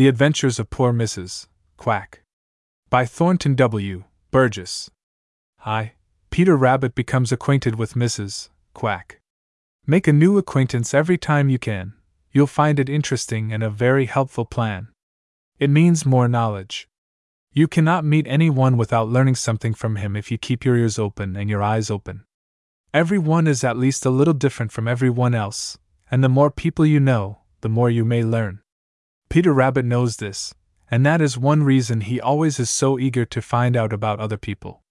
The Adventures of Poor Mrs. Quack. By Thornton W. Burgess. Hi, Peter Rabbit becomes acquainted with Mrs. Quack. Make a new acquaintance every time you can. You'll find it interesting and a very helpful plan. It means more knowledge. You cannot meet anyone without learning something from him if you keep your ears open and your eyes open. Everyone is at least a little different from everyone else, and the more people you know, the more you may learn. Peter Rabbit knows this, and that is one reason he always is so eager to find out about other people.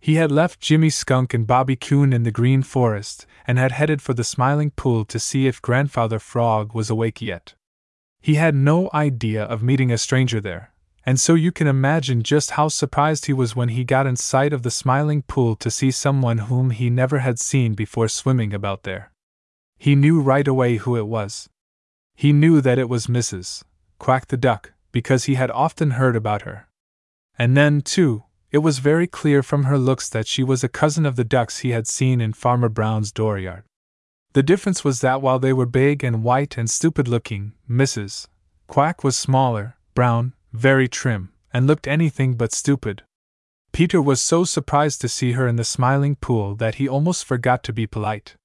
He had left Jimmy Skunk and Bobby Coon in the Green Forest and had headed for the Smiling Pool to see if Grandfather Frog was awake yet. He had no idea of meeting a stranger there, and so you can imagine just how surprised he was when he got in sight of the Smiling Pool to see someone whom he never had seen before swimming about there. He knew right away who it was. He knew that it was Mrs. Quack the Duck, because he had often heard about her. And then, too, it was very clear from her looks that she was a cousin of the ducks he had seen in Farmer Brown's dooryard. The difference was that while they were big and white and stupid looking, Mrs. Quack was smaller, brown, very trim, and looked anything but stupid. Peter was so surprised to see her in the smiling pool that he almost forgot to be polite.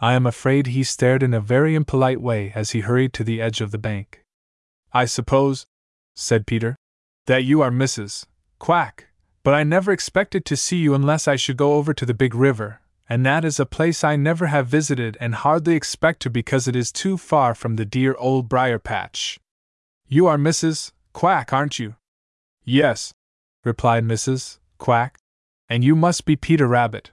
I am afraid he stared in a very impolite way as he hurried to the edge of the bank. I suppose, said Peter, that you are Mrs. Quack, but I never expected to see you unless I should go over to the big river, and that is a place I never have visited and hardly expect to because it is too far from the dear old briar patch. You are Mrs. Quack, aren't you? Yes, replied Mrs. Quack, and you must be Peter Rabbit.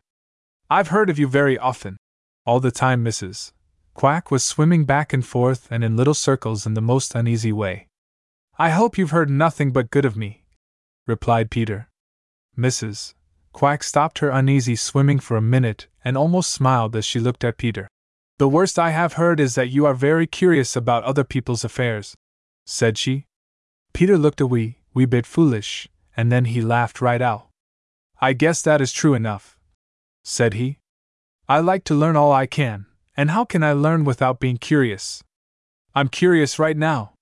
I've heard of you very often. All the time, Mrs. Quack was swimming back and forth and in little circles in the most uneasy way. I hope you've heard nothing but good of me, replied Peter. Mrs. Quack stopped her uneasy swimming for a minute and almost smiled as she looked at Peter. The worst I have heard is that you are very curious about other people's affairs, said she. Peter looked a wee, wee bit foolish, and then he laughed right out. I guess that is true enough, said he. I like to learn all I can, and how can I learn without being curious? I'm curious right now.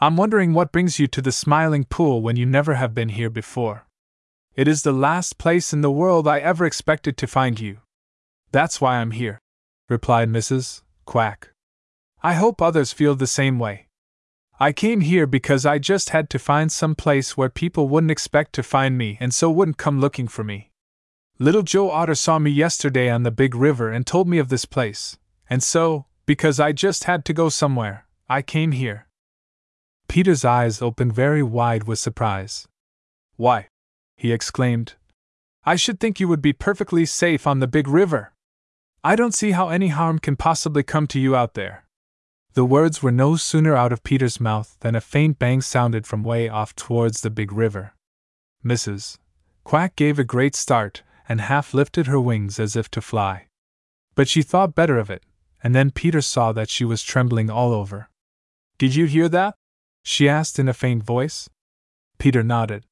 I'm wondering what brings you to the Smiling Pool when you never have been here before. It is the last place in the world I ever expected to find you. That's why I'm here, replied Mrs. Quack. I hope others feel the same way. I came here because I just had to find some place where people wouldn't expect to find me and so wouldn't come looking for me. Little Joe Otter saw me yesterday on the big river and told me of this place, and so, because I just had to go somewhere, I came here. Peter's eyes opened very wide with surprise. Why, he exclaimed. I should think you would be perfectly safe on the big river. I don't see how any harm can possibly come to you out there. The words were no sooner out of Peter's mouth than a faint bang sounded from way off towards the big river. Mrs. Quack gave a great start and half lifted her wings as if to fly. But she thought better of it, and then Peter saw that she was trembling all over. Did you hear that? she asked in a faint voice. Peter nodded.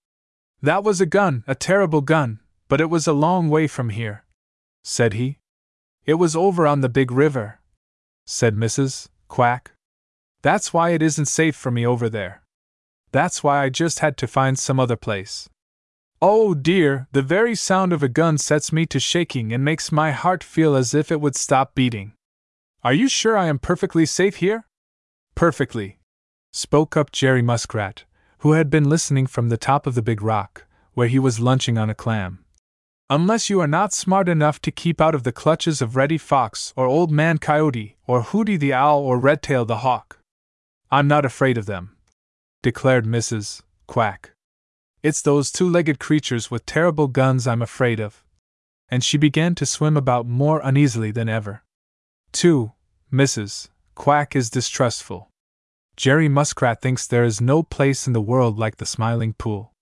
That was a gun, a terrible gun, but it was a long way from here, said he. It was over on the big river, said Mrs. Quack. That's why it isn't safe for me over there. That's why I just had to find some other place. Oh dear, the very sound of a gun sets me to shaking and makes my heart feel as if it would stop beating. Are you sure I am perfectly safe here? Perfectly, spoke up Jerry Muskrat, who had been listening from the top of the big rock, where he was lunching on a clam. Unless you are not smart enough to keep out of the clutches of Reddy Fox or Old Man Coyote or Hooty the Owl or Redtail the Hawk. I'm not afraid of them, declared Mrs. Quack. It's those two legged creatures with terrible guns I'm afraid of. And she began to swim about more uneasily than ever. 2. Mrs. Quack is distrustful. Jerry Muskrat thinks there is no place in the world like the Smiling Pool.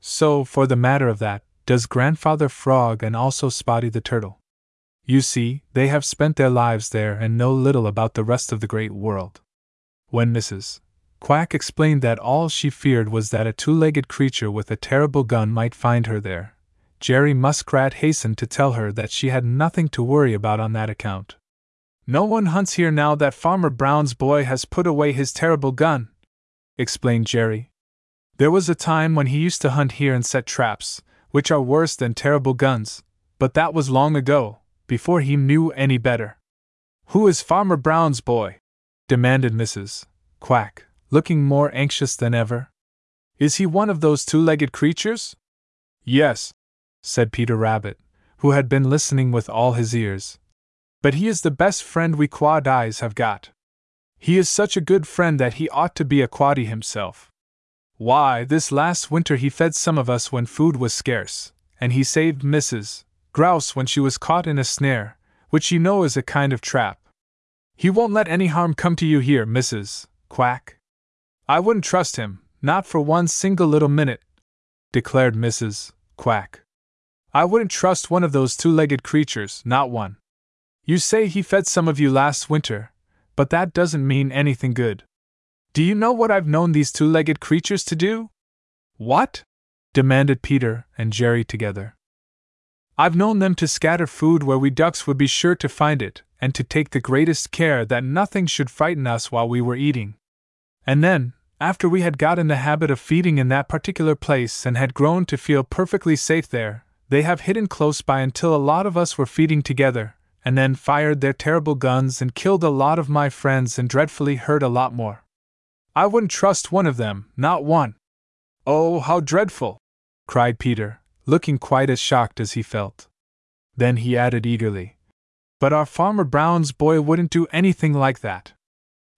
So, for the matter of that, does Grandfather Frog and also Spotty the Turtle. You see, they have spent their lives there and know little about the rest of the great world. When Mrs. Quack explained that all she feared was that a two legged creature with a terrible gun might find her there, Jerry Muskrat hastened to tell her that she had nothing to worry about on that account. No one hunts here now that Farmer Brown's boy has put away his terrible gun, explained Jerry. There was a time when he used to hunt here and set traps, which are worse than terrible guns, but that was long ago, before he knew any better. Who is Farmer Brown's boy? demanded Mrs. Quack, looking more anxious than ever. Is he one of those two legged creatures? Yes, said Peter Rabbit, who had been listening with all his ears. But he is the best friend we Quaddies have got. He is such a good friend that he ought to be a Quaddy himself. Why, this last winter he fed some of us when food was scarce, and he saved Mrs. Grouse when she was caught in a snare, which you know is a kind of trap. He won't let any harm come to you here, Mrs. Quack. I wouldn't trust him, not for one single little minute, declared Mrs. Quack. I wouldn't trust one of those two legged creatures, not one. You say he fed some of you last winter, but that doesn't mean anything good. Do you know what I've known these two legged creatures to do? What? demanded Peter and Jerry together. I've known them to scatter food where we ducks would be sure to find it, and to take the greatest care that nothing should frighten us while we were eating. And then, after we had got in the habit of feeding in that particular place and had grown to feel perfectly safe there, they have hidden close by until a lot of us were feeding together, and then fired their terrible guns and killed a lot of my friends and dreadfully hurt a lot more. I wouldn't trust one of them, not one. Oh, how dreadful! cried Peter, looking quite as shocked as he felt. Then he added eagerly, But our Farmer Brown's boy wouldn't do anything like that.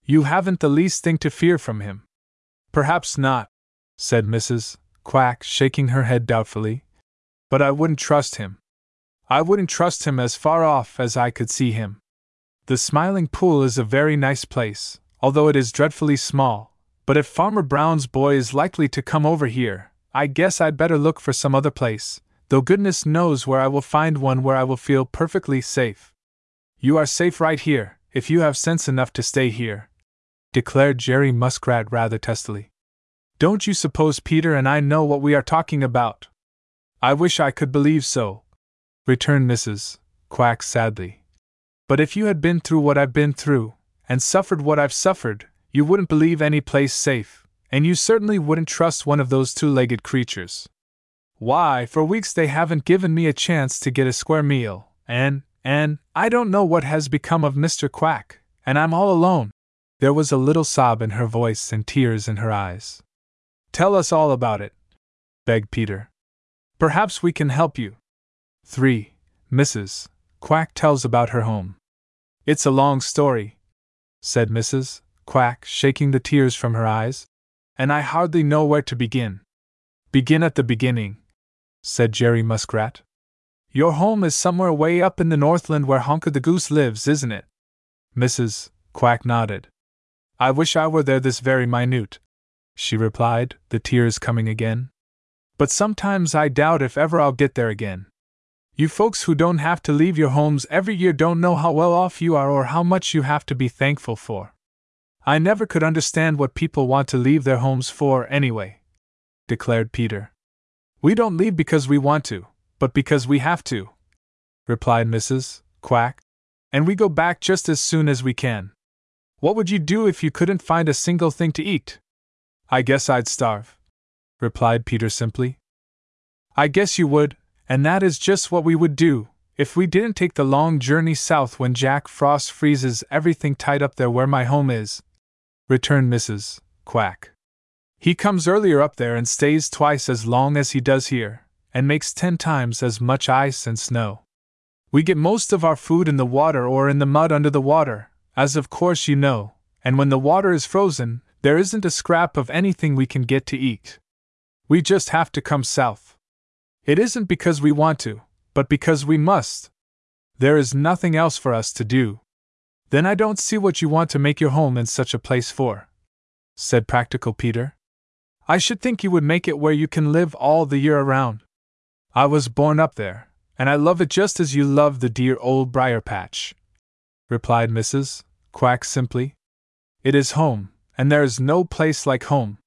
You haven't the least thing to fear from him. Perhaps not, said Mrs. Quack, shaking her head doubtfully. But I wouldn't trust him. I wouldn't trust him as far off as I could see him. The Smiling Pool is a very nice place, although it is dreadfully small, but if Farmer Brown's boy is likely to come over here, I guess I'd better look for some other place, though goodness knows where I will find one where I will feel perfectly safe. You are safe right here, if you have sense enough to stay here, declared Jerry Muskrat rather testily. Don't you suppose Peter and I know what we are talking about? I wish I could believe so, returned Mrs. Quack sadly. But if you had been through what I've been through, and suffered what I've suffered, you wouldn't believe any place safe and you certainly wouldn't trust one of those two legged creatures. Why, for weeks they haven't given me a chance to get a square meal, and, and, I don't know what has become of Mr. Quack, and I'm all alone. There was a little sob in her voice and tears in her eyes. Tell us all about it, begged Peter. Perhaps we can help you. 3. Mrs. Quack tells about her home. It's a long story, said Mrs. Quack, shaking the tears from her eyes and I hardly know where to begin. Begin at the beginning, said Jerry Muskrat. Your home is somewhere way up in the Northland where Honker the Goose lives, isn't it? Mrs. Quack nodded. I wish I were there this very minute, she replied, the tears coming again. But sometimes I doubt if ever I'll get there again. You folks who don't have to leave your homes every year don't know how well off you are or how much you have to be thankful for. I never could understand what people want to leave their homes for, anyway, declared Peter. We don't leave because we want to, but because we have to, replied Mrs. Quack, and we go back just as soon as we can. What would you do if you couldn't find a single thing to eat? I guess I'd starve, replied Peter simply. I guess you would, and that is just what we would do, if we didn't take the long journey south when Jack Frost freezes everything tight up there where my home is, returned Mrs. Quack. He comes earlier up there and stays twice as long as he does here, and makes ten times as much ice and snow. We get most of our food in the water or in the mud under the water, as of course you know, and when the water is frozen, there isn't a scrap of anything we can get to eat. We just have to come south. It isn't because we want to, but because we must. There is nothing else for us to do. Then I don't see what you want to make your home in such a place for, said practical Peter. I should think you would make it where you can live all the year around. I was born up there, and I love it just as you love the dear old briar patch, replied Mrs. Quack simply. It is home, and there is no place like home.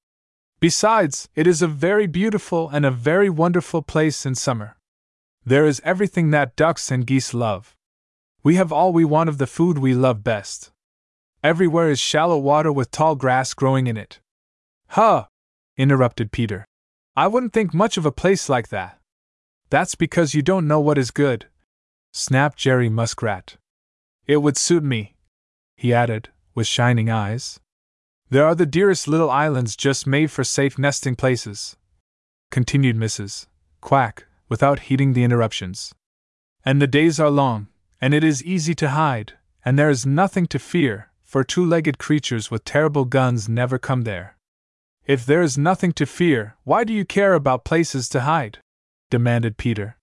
Besides, it is a very beautiful and a very wonderful place in summer. There is everything that ducks and geese love. We have all we want of the food we love best. Everywhere is shallow water with tall grass growing in it. Huh! interrupted Peter. I wouldn't think much of a place like that. That's because you don't know what is good, snapped Jerry Muskrat. It would suit me, he added, with shining eyes. There are the dearest little islands just made for safe nesting places, continued Mrs. Quack, without heeding the interruptions. And the days are long, and it is easy to hide, and there is nothing to fear, for two legged creatures with terrible guns never come there. If there is nothing to fear, why do you care about places to hide? demanded Peter.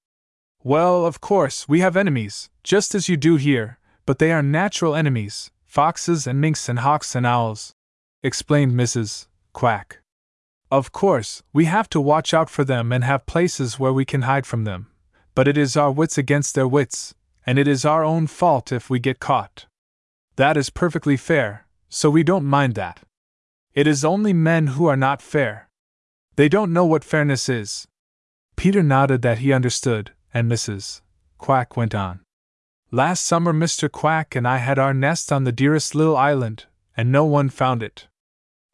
Well, of course, we have enemies, just as you do here, but they are natural enemies foxes and minks and hawks and owls, explained Mrs. Quack. Of course, we have to watch out for them and have places where we can hide from them, but it is our wits against their wits, and it is our own fault if we get caught. That is perfectly fair, so we don't mind that. It is only men who are not fair. They don't know what fairness is. Peter nodded that he understood, and Mrs. Quack went on. Last summer, Mr. Quack and I had our nest on the dearest little island, and no one found it.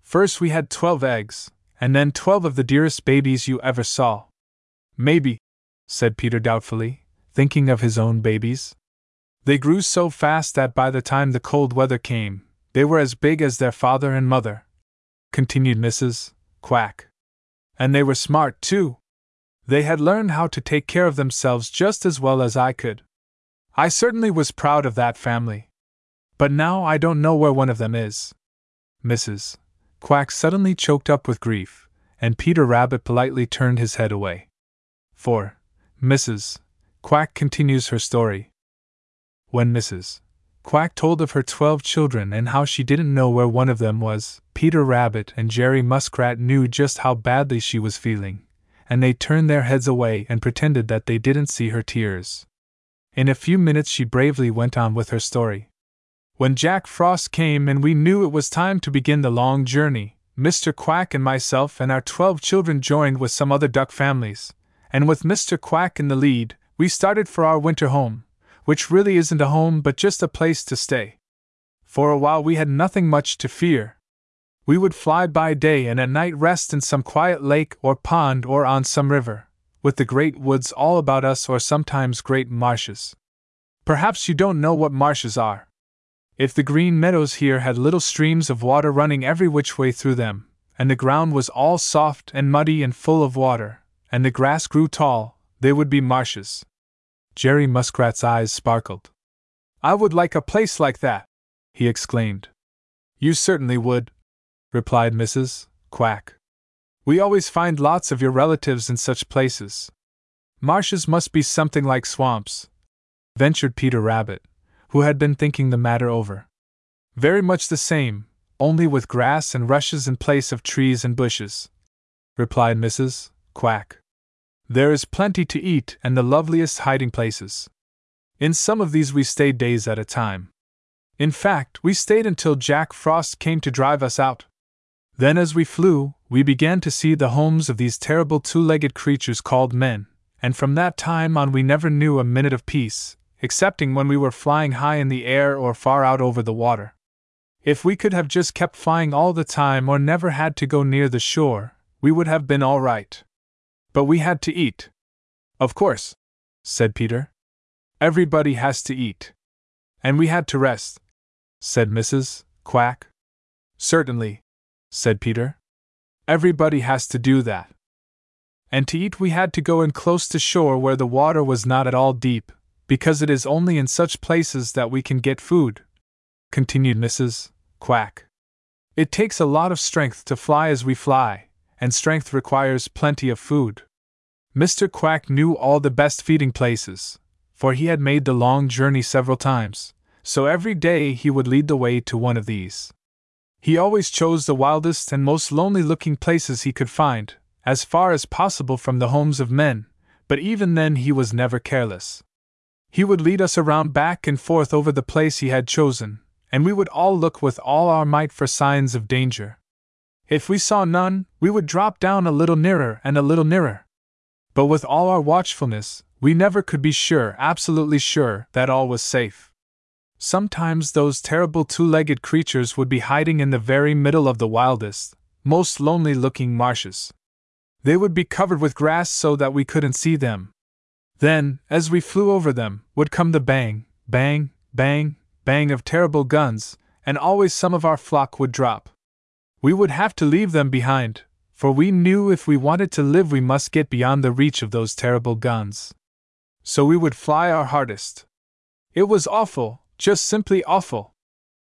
First, we had twelve eggs, and then twelve of the dearest babies you ever saw. Maybe, said Peter doubtfully, thinking of his own babies. They grew so fast that by the time the cold weather came, they were as big as their father and mother, continued Mrs. Quack. And they were smart, too. They had learned how to take care of themselves just as well as I could. I certainly was proud of that family. But now I don't know where one of them is. Mrs. Quack suddenly choked up with grief, and Peter Rabbit politely turned his head away. For Mrs. Quack continues her story. When Mrs. Quack told of her twelve children and how she didn't know where one of them was, Peter Rabbit and Jerry Muskrat knew just how badly she was feeling and they turned their heads away and pretended that they didn't see her tears. In a few minutes, she bravely went on with her story. When Jack Frost came and we knew it was time to begin the long journey, Mr. Quack and myself and our twelve children joined with some other duck families, and with Mr. Quack in the lead, we started for our winter home, which really isn't a home but just a place to stay. For a while we had nothing much to fear, we would fly by day and at night rest in some quiet lake or pond or on some river, with the great woods all about us or sometimes great marshes. Perhaps you don't know what marshes are. If the green meadows here had little streams of water running every which way through them, and the ground was all soft and muddy and full of water, and the grass grew tall, they would be marshes. Jerry Muskrat's eyes sparkled. I would like a place like that, he exclaimed. You certainly would, replied Mrs. Quack. We always find lots of your relatives in such places. Marshes must be something like swamps, ventured Peter Rabbit, who had been thinking the matter over. Very much the same, only with grass and rushes in place of trees and bushes, replied Mrs. Quack. There is plenty to eat and the loveliest hiding places. In some of these we stayed days at a time. In fact, we stayed until Jack Frost came to drive us out. Then, as we flew, we began to see the homes of these terrible two legged creatures called men, and from that time on we never knew a minute of peace, excepting when we were flying high in the air or far out over the water. If we could have just kept flying all the time or never had to go near the shore, we would have been all right. But we had to eat. Of course, said Peter. Everybody has to eat. And we had to rest, said Mrs. Quack. Certainly, said Peter. Everybody has to do that. And to eat, we had to go in close to shore where the water was not at all deep, because it is only in such places that we can get food, continued Mrs. Quack. It takes a lot of strength to fly as we fly, and strength requires plenty of food. Mr. Quack knew all the best feeding places, for he had made the long journey several times, so every day he would lead the way to one of these. He always chose the wildest and most lonely looking places he could find, as far as possible from the homes of men, but even then he was never careless. He would lead us around back and forth over the place he had chosen, and we would all look with all our might for signs of danger. If we saw none, we would drop down a little nearer and a little nearer. But with all our watchfulness, we never could be sure, absolutely sure, that all was safe. Sometimes those terrible two legged creatures would be hiding in the very middle of the wildest, most lonely looking marshes. They would be covered with grass so that we couldn't see them. Then, as we flew over them, would come the bang, bang, bang, bang of terrible guns, and always some of our flock would drop. We would have to leave them behind, for we knew if we wanted to live we must get beyond the reach of those terrible guns. So we would fly our hardest. It was awful, just simply awful.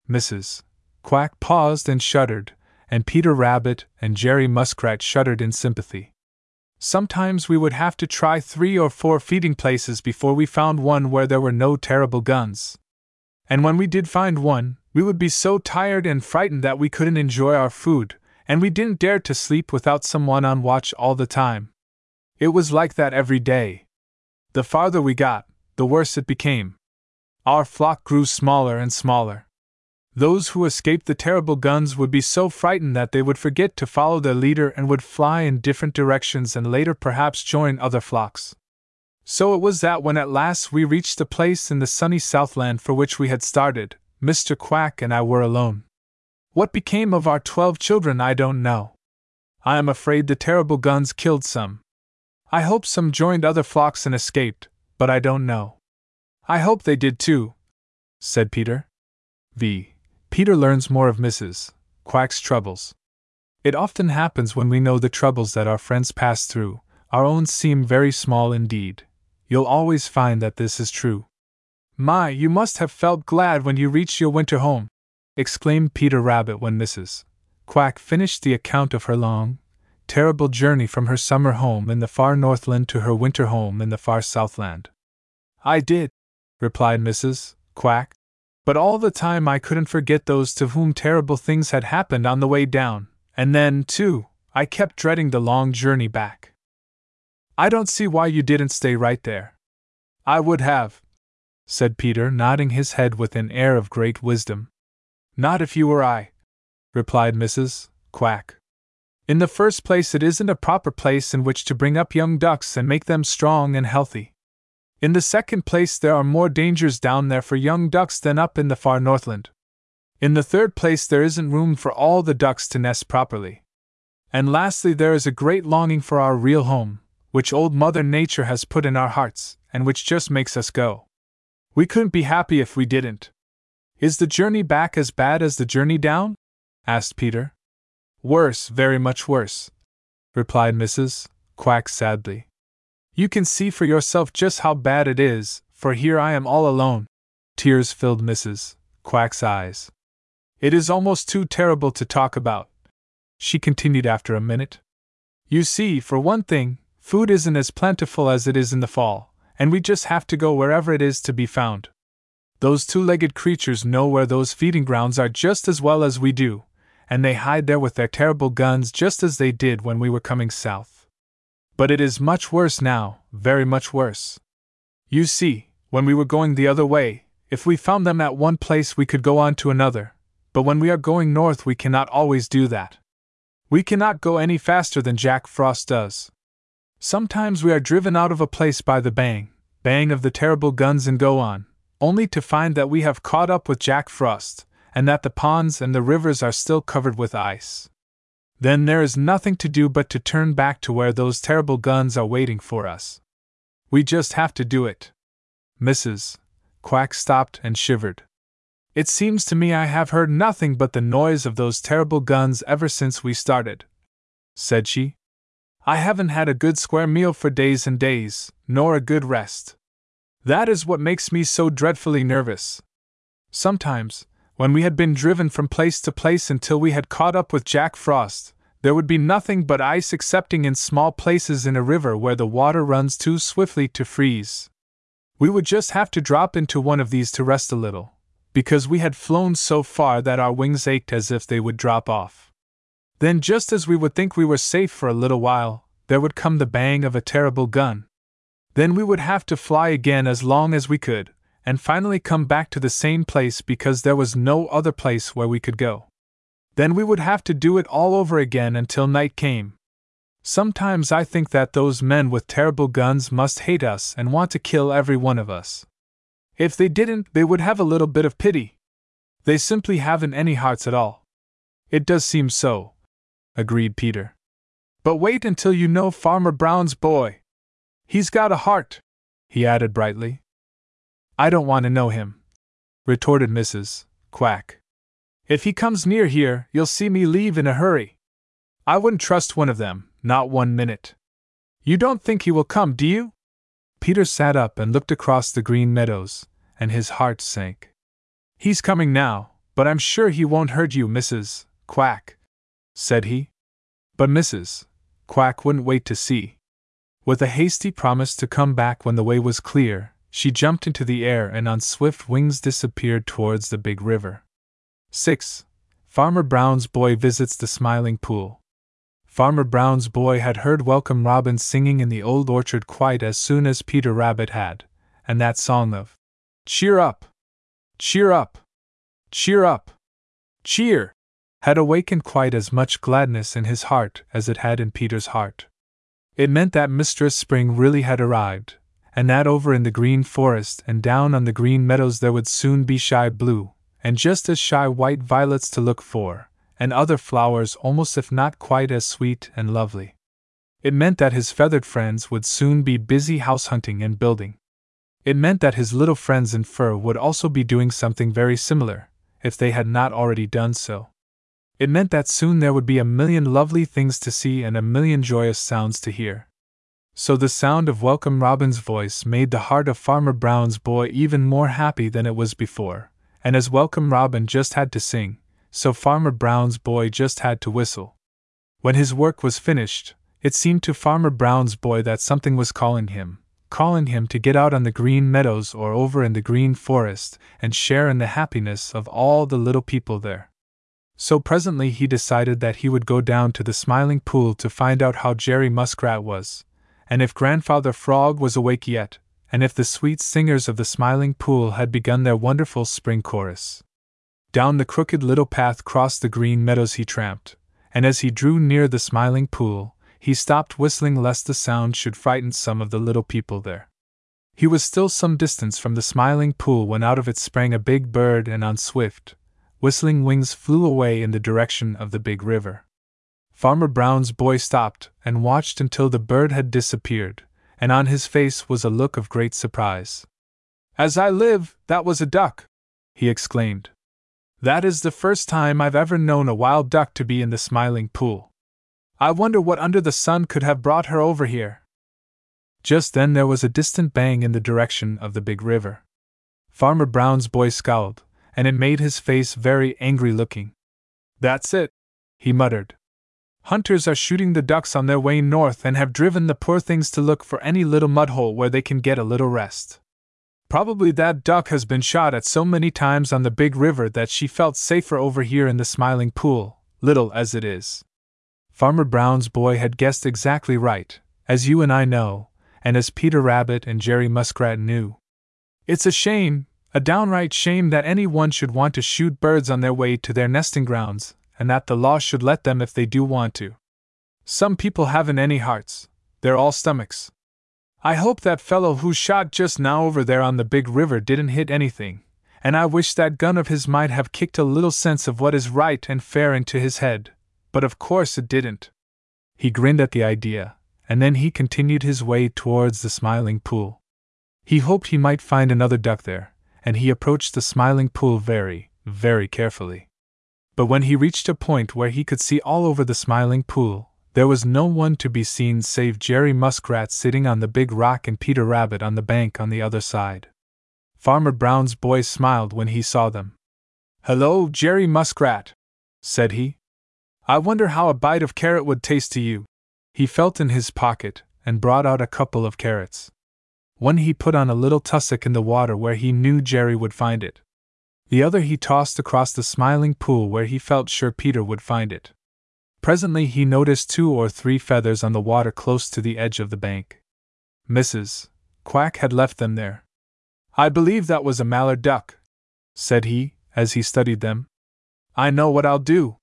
Mrs. Quack paused and shuddered, and Peter Rabbit and Jerry Muskrat shuddered in sympathy. Sometimes we would have to try three or four feeding places before we found one where there were no terrible guns. And when we did find one, we would be so tired and frightened that we couldn't enjoy our food, and we didn't dare to sleep without someone on watch all the time. It was like that every day. The farther we got, the worse it became. Our flock grew smaller and smaller. Those who escaped the terrible guns would be so frightened that they would forget to follow their leader and would fly in different directions and later perhaps join other flocks. So it was that when at last we reached the place in the sunny Southland for which we had started, Mr. Quack and I were alone. What became of our twelve children, I don't know. I am afraid the terrible guns killed some. I hope some joined other flocks and escaped, but I don't know. I hope they did too, said Peter. V. Peter learns more of Mrs. Quack's troubles. It often happens when we know the troubles that our friends pass through, our own seem very small indeed. You'll always find that this is true. My, you must have felt glad when you reached your winter home, exclaimed Peter Rabbit when Mrs. Quack finished the account of her long, terrible journey from her summer home in the far Northland to her winter home in the far Southland. I did, replied Mrs. Quack, but all the time I couldn't forget those to whom terrible things had happened on the way down, and then, too, I kept dreading the long journey back. I don't see why you didn't stay right there. I would have, said Peter, nodding his head with an air of great wisdom. Not if you were I, replied Mrs. Quack. In the first place, it isn't a proper place in which to bring up young ducks and make them strong and healthy. In the second place, there are more dangers down there for young ducks than up in the far Northland. In the third place, there isn't room for all the ducks to nest properly. And lastly, there is a great longing for our real home, which Old Mother Nature has put in our hearts, and which just makes us go. We couldn't be happy if we didn't. Is the journey back as bad as the journey down? asked Peter. Worse, very much worse, replied Mrs. Quack sadly. You can see for yourself just how bad it is, for here I am all alone. Tears filled Mrs. Quack's eyes. It is almost too terrible to talk about, she continued after a minute. You see, for one thing, food isn't as plentiful as it is in the fall, and we just have to go wherever it is to be found. Those two legged creatures know where those feeding grounds are just as well as we do, and they hide there with their terrible guns just as they did when we were coming south. But it is much worse now, very much worse. You see, when we were going the other way, if we found them at one place we could go on to another, but when we are going north we cannot always do that. We cannot go any faster than Jack Frost does. Sometimes we are driven out of a place by the bang, bang of the terrible guns and go on, only to find that we have caught up with Jack Frost, and that the ponds and the rivers are still covered with ice. Then there is nothing to do but to turn back to where those terrible guns are waiting for us. We just have to do it. Mrs. Quack stopped and shivered. It seems to me I have heard nothing but the noise of those terrible guns ever since we started, said she. I haven't had a good square meal for days and days, nor a good rest. That is what makes me so dreadfully nervous. Sometimes, when we had been driven from place to place until we had caught up with Jack Frost, there would be nothing but ice excepting in small places in a river where the water runs too swiftly to freeze. We would just have to drop into one of these to rest a little, because we had flown so far that our wings ached as if they would drop off. Then, just as we would think we were safe for a little while, there would come the bang of a terrible gun, then we would have to fly again as long as we could, and finally come back to the same place because there was no other place where we could go. Then we would have to do it all over again until night came. Sometimes I think that those men with terrible guns must hate us and want to kill every one of us. If they didn't, they would have a little bit of pity. They simply haven't any hearts at all. It does seem so, agreed Peter. But wait until you know Farmer Brown's boy. He's got a heart, he added brightly. I don't want to know him, retorted Mrs. Quack. If he comes near here, you'll see me leave in a hurry. I wouldn't trust one of them, not one minute. You don't think he will come, do you? Peter sat up and looked across the green meadows, and his heart sank. He's coming now, but I'm sure he won't hurt you, Mrs. Quack, said he. But Mrs. Quack wouldn't wait to see. With a hasty promise to come back when the way was clear, she jumped into the air and on swift wings disappeared towards the big river. 6. Farmer Brown's boy visits the Smiling Pool. Farmer Brown's boy had heard Welcome Robin singing in the old orchard quite as soon as Peter Rabbit had, and that song of Cheer up! Cheer up! Cheer up! Cheer! had awakened quite as much gladness in his heart as it had in Peter's heart. It meant that Mistress Spring really had arrived, and that over in the Green Forest and down on the Green Meadows there would soon be shy blue, and just as shy white violets to look for, and other flowers almost if not quite as sweet and lovely. It meant that his feathered friends would soon be busy house hunting and building. It meant that his little friends in fur would also be doing something very similar, if they had not already done so. It meant that soon there would be a million lovely things to see and a million joyous sounds to hear. So the sound of Welcome Robin's voice made the heart of Farmer Brown's boy even more happy than it was before, and as Welcome Robin just had to sing, so Farmer Brown's boy just had to whistle. When his work was finished, it seemed to Farmer Brown's boy that something was calling him, calling him to get out on the green meadows or over in the green forest and share in the happiness of all the little people there. So presently he decided that he would go down to the Smiling Pool to find out how Jerry Muskrat was, and if Grandfather Frog was awake yet, and if the sweet singers of the Smiling Pool had begun their wonderful spring chorus. Down the crooked little path across the green meadows he tramped, and as he drew near the Smiling Pool, he stopped whistling lest the sound should frighten some of the little people there. He was still some distance from the Smiling Pool when out of it sprang a big bird and on swift, whistling wings flew away in the direction of the big river. Farmer Brown's boy stopped and watched until the bird had disappeared, and on his face was a look of great surprise. As I live, that was a duck! he exclaimed. That is the first time I've ever known a wild duck to be in the Smiling Pool. I wonder what under the sun could have brought her over here. Just then there was a distant bang in the direction of the big river. Farmer Brown's boy scowled, and it made his face very angry looking. That's it, he muttered. Hunters are shooting the ducks on their way north and have driven the poor things to look for any little mud hole where they can get a little rest. Probably that duck has been shot at so many times on the big river that she felt safer over here in the smiling pool, little as it is. Farmer Brown's boy had guessed exactly right, as you and I know, and as Peter Rabbit and Jerry Muskrat knew. It's a shame, a downright shame that anyone should want to shoot birds on their way to their nesting grounds, and that the law should let them if they do want to. Some people haven't any hearts, they're all stomachs. I hope that fellow who shot just now over there on the big river didn't hit anything, and I wish that gun of his might have kicked a little sense of what is right and fair into his head, but of course it didn't. He grinned at the idea, and then he continued his way towards the smiling pool. He hoped he might find another duck there, and he approached the smiling pool very, very carefully. But when he reached a point where he could see all over the smiling pool, there was no one to be seen save Jerry Muskrat sitting on the big rock and Peter Rabbit on the bank on the other side. Farmer Brown's boy smiled when he saw them. Hello, Jerry Muskrat, said he. I wonder how a bite of carrot would taste to you. He felt in his pocket and brought out a couple of carrots. One he put on a little tussock in the water where he knew Jerry would find it. The other he tossed across the smiling pool where he felt sure Peter would find it. Presently he noticed two or three feathers on the water close to the edge of the bank. Mrs. Quack had left them there. I believe that was a mallard duck, said he, as he studied them. I know what I'll do.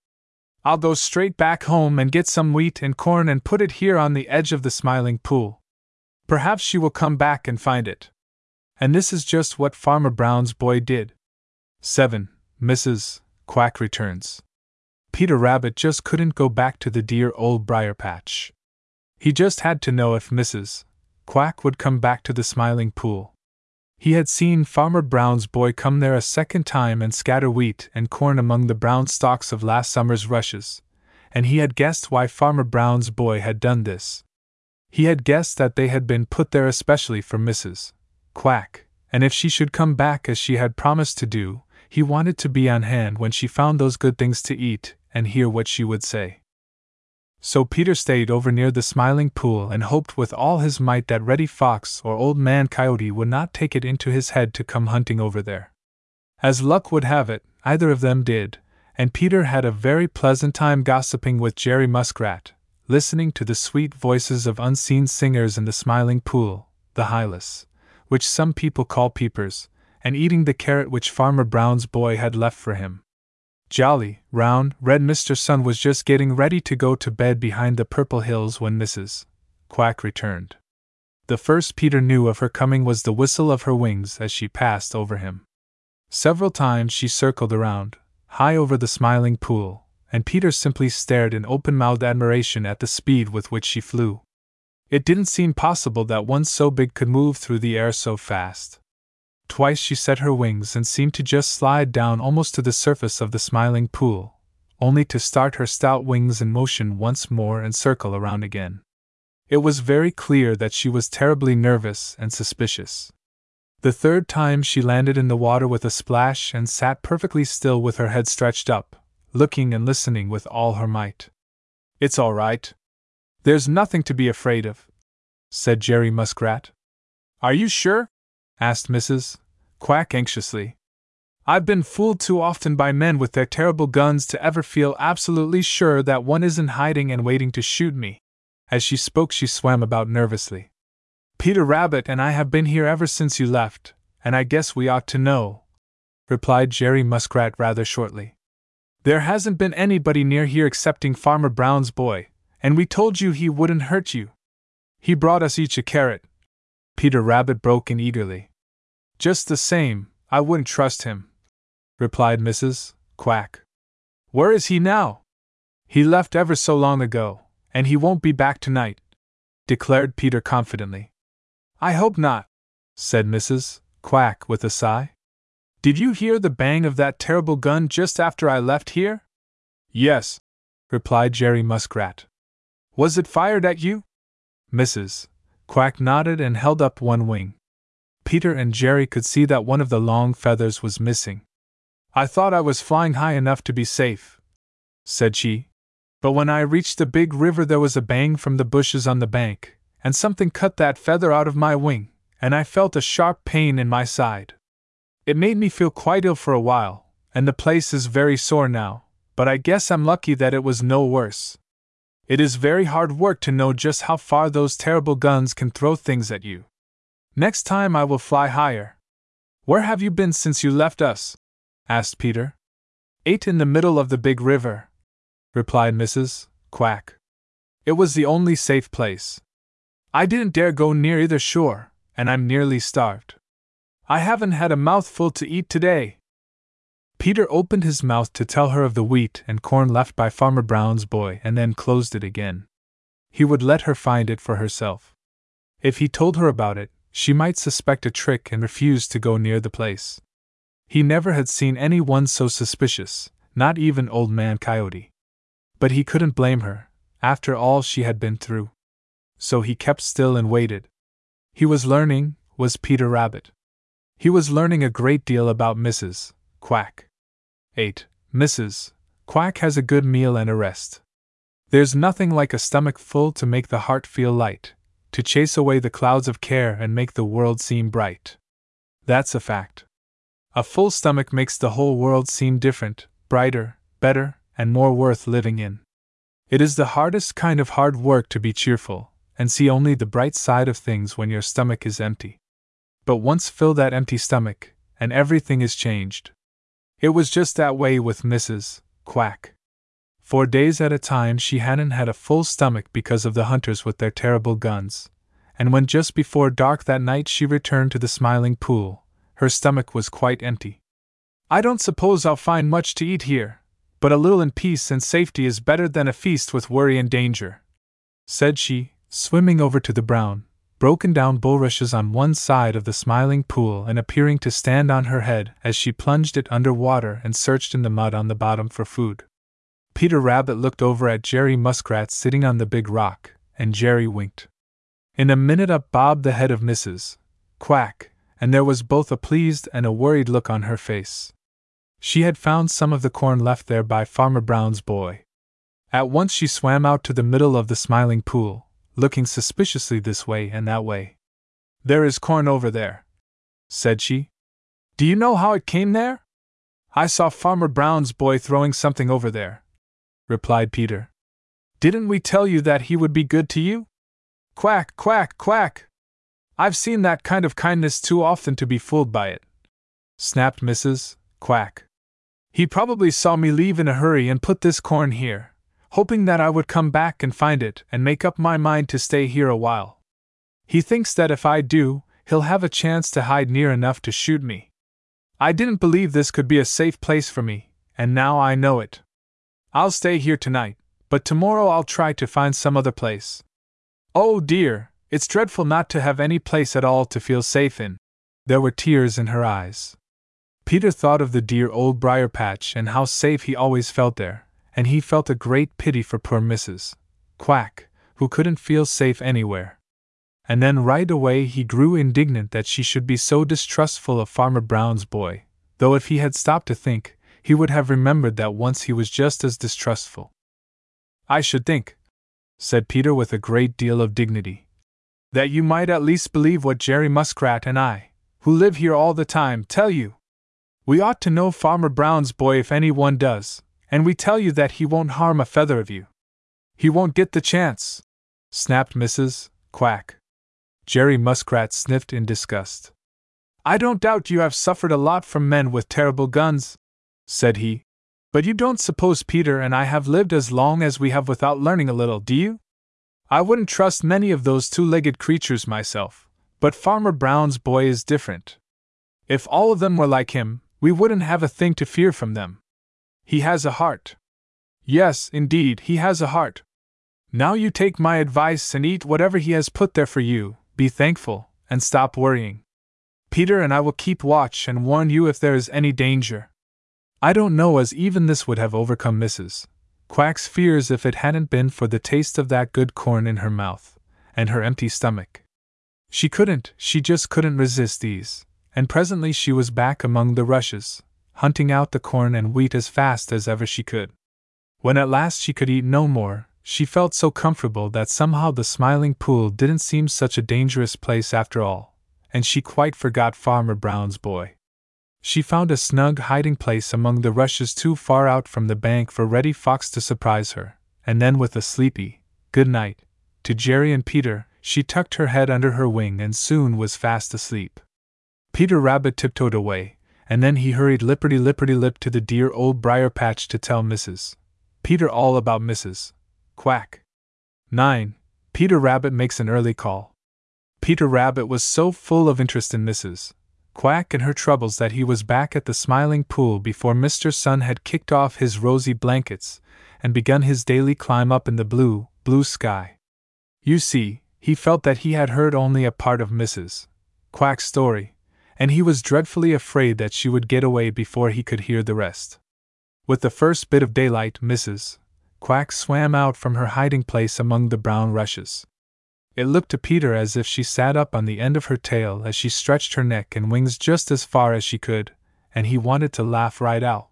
I'll go straight back home and get some wheat and corn and put it here on the edge of the smiling pool. Perhaps she will come back and find it. And this is just what Farmer Brown's boy did. 7. Mrs. Quack returns. Peter Rabbit just couldn't go back to the dear old briar patch. He just had to know if Mrs. Quack would come back to the Smiling Pool. He had seen Farmer Brown's boy come there a second time and scatter wheat and corn among the brown stalks of last summer's rushes, and he had guessed why Farmer Brown's boy had done this. He had guessed that they had been put there especially for Mrs. Quack, and if she should come back as she had promised to do, he wanted to be on hand when she found those good things to eat and hear what she would say. So Peter stayed over near the Smiling Pool and hoped with all his might that Reddy Fox or Old Man Coyote would not take it into his head to come hunting over there. As luck would have it, either of them did, and Peter had a very pleasant time gossiping with Jerry Muskrat, listening to the sweet voices of unseen singers in the Smiling Pool, the Hylas, which some people call peepers, and eating the carrot which Farmer Brown's boy had left for him. Jolly, round, red Mr. Sun was just getting ready to go to bed behind the purple hills when Mrs. Quack returned. The first Peter knew of her coming was the whistle of her wings as she passed over him. Several times she circled around, high over the smiling pool, and Peter simply stared in open mouthed admiration at the speed with which she flew. It didn't seem possible that one so big could move through the air so fast. Twice she set her wings and seemed to just slide down almost to the surface of the smiling pool, only to start her stout wings in motion once more and circle around again. It was very clear that she was terribly nervous and suspicious. The third time she landed in the water with a splash and sat perfectly still with her head stretched up, looking and listening with all her might. It's all right. There's nothing to be afraid of, said Jerry Muskrat. Are you sure? Asked Mrs. Quack anxiously. I've been fooled too often by men with their terrible guns to ever feel absolutely sure that one isn't hiding and waiting to shoot me. As she spoke, she swam about nervously. Peter Rabbit and I have been here ever since you left, and I guess we ought to know, replied Jerry Muskrat rather shortly. There hasn't been anybody near here excepting Farmer Brown's boy, and we told you he wouldn't hurt you. He brought us each a carrot, Peter Rabbit broke in eagerly. Just the same, I wouldn't trust him, replied Mrs. Quack. Where is he now? He left ever so long ago, and he won't be back tonight, declared Peter confidently. I hope not, said Mrs. Quack with a sigh. Did you hear the bang of that terrible gun just after I left here? Yes, replied Jerry Muskrat. Was it fired at you? Mrs. Quack nodded and held up one wing. Peter and Jerry could see that one of the long feathers was missing. I thought I was flying high enough to be safe, said she. But when I reached the big river, there was a bang from the bushes on the bank, and something cut that feather out of my wing, and I felt a sharp pain in my side. It made me feel quite ill for a while, and the place is very sore now, but I guess I'm lucky that it was no worse. It is very hard work to know just how far those terrible guns can throw things at you. Next time I will fly higher. Where have you been since you left us? asked Peter. Eight in the middle of the big river, replied Mrs. Quack. It was the only safe place. I didn't dare go near either shore, and I'm nearly starved. I haven't had a mouthful to eat today. Peter opened his mouth to tell her of the wheat and corn left by Farmer Brown's boy and then closed it again. He would let her find it for herself. If he told her about it, she might suspect a trick and refuse to go near the place. He never had seen any one so suspicious, not even Old Man Coyote. But he couldn't blame her, after all she had been through. So he kept still and waited. He was learning, was Peter Rabbit. He was learning a great deal about Mrs. Quack. 8. Mrs. Quack has a good meal and a rest. There's nothing like a stomach full to make the heart feel light, to chase away the clouds of care and make the world seem bright. That's a fact. A full stomach makes the whole world seem different, brighter, better, and more worth living in. It is the hardest kind of hard work to be cheerful, and see only the bright side of things when your stomach is empty. But once fill that empty stomach, and everything is changed. It was just that way with Mrs. Quack. For days at a time she hadn't had a full stomach because of the hunters with their terrible guns, and when just before dark that night she returned to the smiling pool, her stomach was quite empty. I don't suppose I'll find much to eat here, but a little in peace and safety is better than a feast with worry and danger, said she, swimming over to the brown, broken down bulrushes on one side of the smiling pool and appearing to stand on her head as she plunged it under water and searched in the mud on the bottom for food. Peter Rabbit looked over at Jerry Muskrat sitting on the big rock, and Jerry winked. In a minute up bobbed the head of Mrs. Quack, and there was both a pleased and a worried look on her face. She had found some of the corn left there by Farmer Brown's boy. At once she swam out to the middle of the smiling pool, looking suspiciously this way and that way. There is corn over there, said she. Do you know how it came there? I saw Farmer Brown's boy throwing something over there, replied Peter. Didn't we tell you that he would be good to you? Quack, quack, quack! I've seen that kind of kindness too often to be fooled by it, snapped Mrs. Quack. He probably saw me leave in a hurry and put this corn here, hoping that I would come back and find it and make up my mind to stay here a while. He thinks that if I do, he'll have a chance to hide near enough to shoot me. I didn't believe this could be a safe place for me, and now I know it. I'll stay here tonight, but tomorrow I'll try to find some other place. Oh dear, it's dreadful not to have any place at all to feel safe in. There were tears in her eyes. Peter thought of the dear old briar patch and how safe he always felt there, and he felt a great pity for poor Mrs. Quack, who couldn't feel safe anywhere. And then right away he grew indignant that she should be so distrustful of Farmer Brown's boy, though if he had stopped to think, he would have remembered that once he was just as distrustful. I should think, said Peter with a great deal of dignity, that you might at least believe what Jerry Muskrat and I, who live here all the time, tell you. We ought to know Farmer Brown's boy if anyone does, and we tell you that he won't harm a feather of you. He won't get the chance, snapped Mrs. Quack. Jerry Muskrat sniffed in disgust. I don't doubt you have suffered a lot from men with terrible guns, said he. But you don't suppose Peter and I have lived as long as we have without learning a little, do you? I wouldn't trust many of those two legged creatures myself, but Farmer Brown's boy is different. If all of them were like him, we wouldn't have a thing to fear from them. He has a heart. Yes, indeed, he has a heart. Now you take my advice and eat whatever he has put there for you, be thankful, and stop worrying. Peter and I will keep watch and warn you if there is any danger. I don't know as even this would have overcome Mrs. Quack's fears if it hadn't been for the taste of that good corn in her mouth, and her empty stomach. She couldn't, she just couldn't resist these, and presently she was back among the rushes, hunting out the corn and wheat as fast as ever she could. When at last she could eat no more, she felt so comfortable that somehow the smiling pool didn't seem such a dangerous place after all, and she quite forgot Farmer Brown's boy. She found a snug hiding place among the rushes too far out from the bank for Reddy Fox to surprise her, and then with a sleepy, good night, to Jerry and Peter, she tucked her head under her wing and soon was fast asleep. Peter Rabbit tiptoed away, and then he hurried lipperty lipperty lip to the dear old briar patch to tell Mrs. Peter all about Mrs. Quack. 9. Peter Rabbit makes an early call. Peter Rabbit was so full of interest in Mrs. Quack and her troubles that he was back at the Smiling Pool before Mr. Sun had kicked off his rosy blankets and begun his daily climb up in the blue, blue sky. You see, he felt that he had heard only a part of Mrs. Quack's story, and he was dreadfully afraid that she would get away before he could hear the rest. With the first bit of daylight, Mrs. Quack swam out from her hiding place among the brown rushes. It looked to Peter as if she sat up on the end of her tail as she stretched her neck and wings just as far as she could, and he wanted to laugh right out.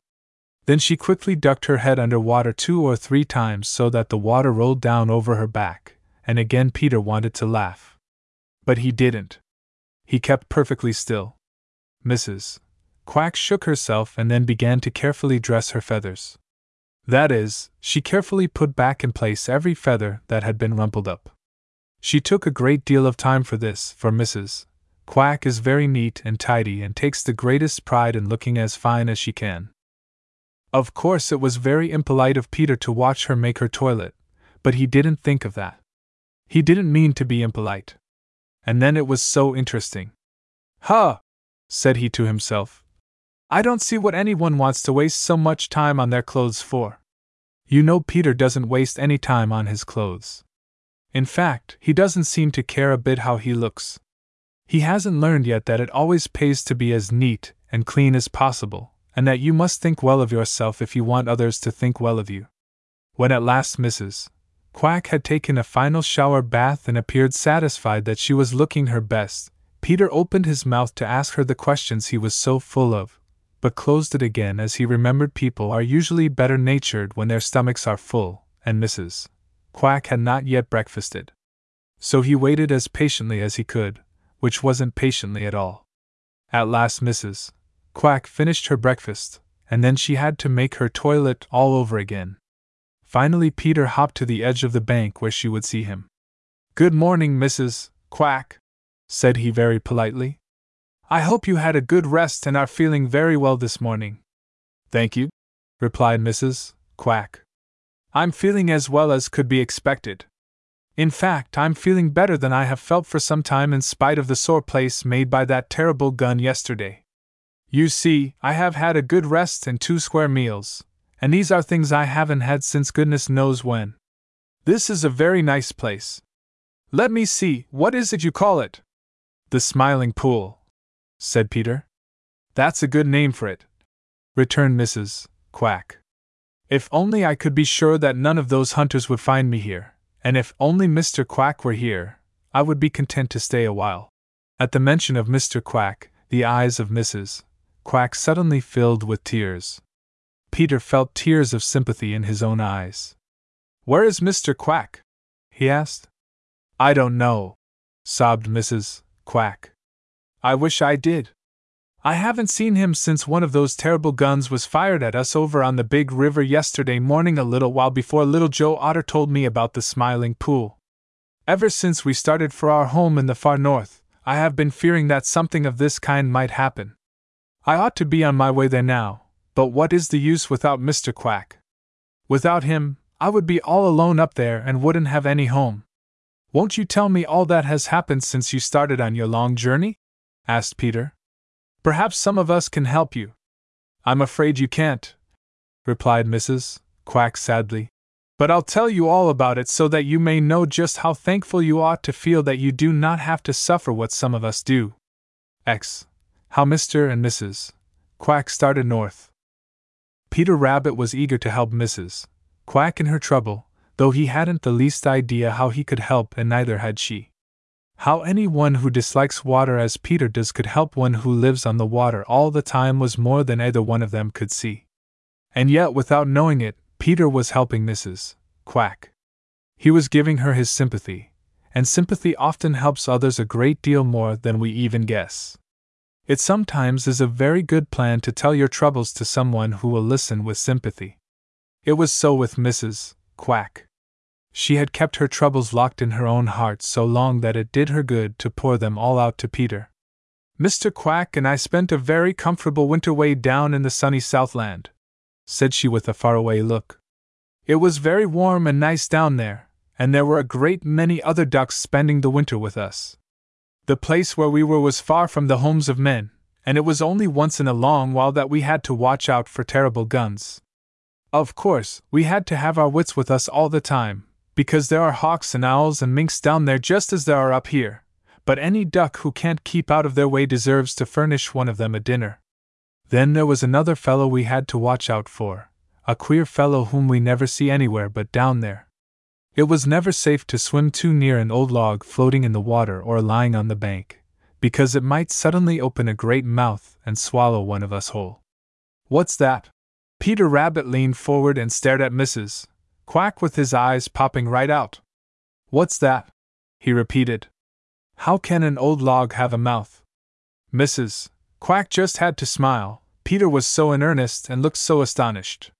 Then she quickly ducked her head under water two or three times so that the water rolled down over her back, and again Peter wanted to laugh. But he didn't. He kept perfectly still. Mrs. Quack shook herself and then began to carefully dress her feathers. That is, she carefully put back in place every feather that had been rumpled up. She took a great deal of time for this, for Mrs. Quack is very neat and tidy and takes the greatest pride in looking as fine as she can. Of course, it was very impolite of Peter to watch her make her toilet, but he didn't think of that. He didn't mean to be impolite. And then it was so interesting. Huh! said he to himself. I don't see what anyone wants to waste so much time on their clothes for. You know, Peter doesn't waste any time on his clothes. In fact, he doesn't seem to care a bit how he looks. He hasn't learned yet that it always pays to be as neat and clean as possible, and that you must think well of yourself if you want others to think well of you. When at last Mrs. Quack had taken a final shower bath and appeared satisfied that she was looking her best, Peter opened his mouth to ask her the questions he was so full of, but closed it again as he remembered people are usually better natured when their stomachs are full, and Mrs. Quack had not yet breakfasted. So he waited as patiently as he could, which wasn't patiently at all. At last, Mrs. Quack finished her breakfast, and then she had to make her toilet all over again. Finally, Peter hopped to the edge of the bank where she would see him. Good morning, Mrs. Quack, said he very politely. I hope you had a good rest and are feeling very well this morning. Thank you, replied Mrs. Quack. I'm feeling as well as could be expected. In fact, I'm feeling better than I have felt for some time in spite of the sore place made by that terrible gun yesterday. You see, I have had a good rest and two square meals, and these are things I haven't had since goodness knows when. This is a very nice place. Let me see, what is it you call it? The Smiling Pool, said Peter. That's a good name for it, returned Mrs. Quack. If only I could be sure that none of those hunters would find me here, and if only Mr. Quack were here, I would be content to stay a while. At the mention of Mr. Quack, the eyes of Mrs. Quack suddenly filled with tears. Peter felt tears of sympathy in his own eyes. Where is Mr. Quack? he asked. I don't know, sobbed Mrs. Quack. I wish I did. I haven't seen him since one of those terrible guns was fired at us over on the big river yesterday morning, a little while before little Joe Otter told me about the Smiling Pool. Ever since we started for our home in the far north, I have been fearing that something of this kind might happen. I ought to be on my way there now, but what is the use without Mr. Quack? Without him, I would be all alone up there and wouldn't have any home. Won't you tell me all that has happened since you started on your long journey? asked Peter. Perhaps some of us can help you. I'm afraid you can't, replied Mrs. Quack sadly. But I'll tell you all about it so that you may know just how thankful you ought to feel that you do not have to suffer what some of us do. X. How Mr. and Mrs. Quack started north. Peter Rabbit was eager to help Mrs. Quack in her trouble, though he hadn't the least idea how he could help, and neither had she. How any one who dislikes water as Peter does could help one who lives on the water all the time was more than either one of them could see. And yet, without knowing it, Peter was helping Mrs. Quack. He was giving her his sympathy, and sympathy often helps others a great deal more than we even guess. It sometimes is a very good plan to tell your troubles to someone who will listen with sympathy. It was so with Mrs. Quack. She had kept her troubles locked in her own heart so long that it did her good to pour them all out to Peter. Mr. Quack and I spent a very comfortable winter way down in the sunny Southland, said she with a faraway look. It was very warm and nice down there, and there were a great many other ducks spending the winter with us. The place where we were was far from the homes of men, and it was only once in a long while that we had to watch out for terrible guns. Of course, we had to have our wits with us all the time, because there are hawks and owls and minks down there just as there are up here, but any duck who can't keep out of their way deserves to furnish one of them a dinner. Then there was another fellow we had to watch out for, a queer fellow whom we never see anywhere but down there. It was never safe to swim too near an old log floating in the water or lying on the bank, because it might suddenly open a great mouth and swallow one of us whole. What's that? Peter Rabbit leaned forward and stared at Mrs. Quack with his eyes popping right out. What's that? he repeated. How can an old log have a mouth? Mrs. Quack just had to smile, Peter was so in earnest and looked so astonished.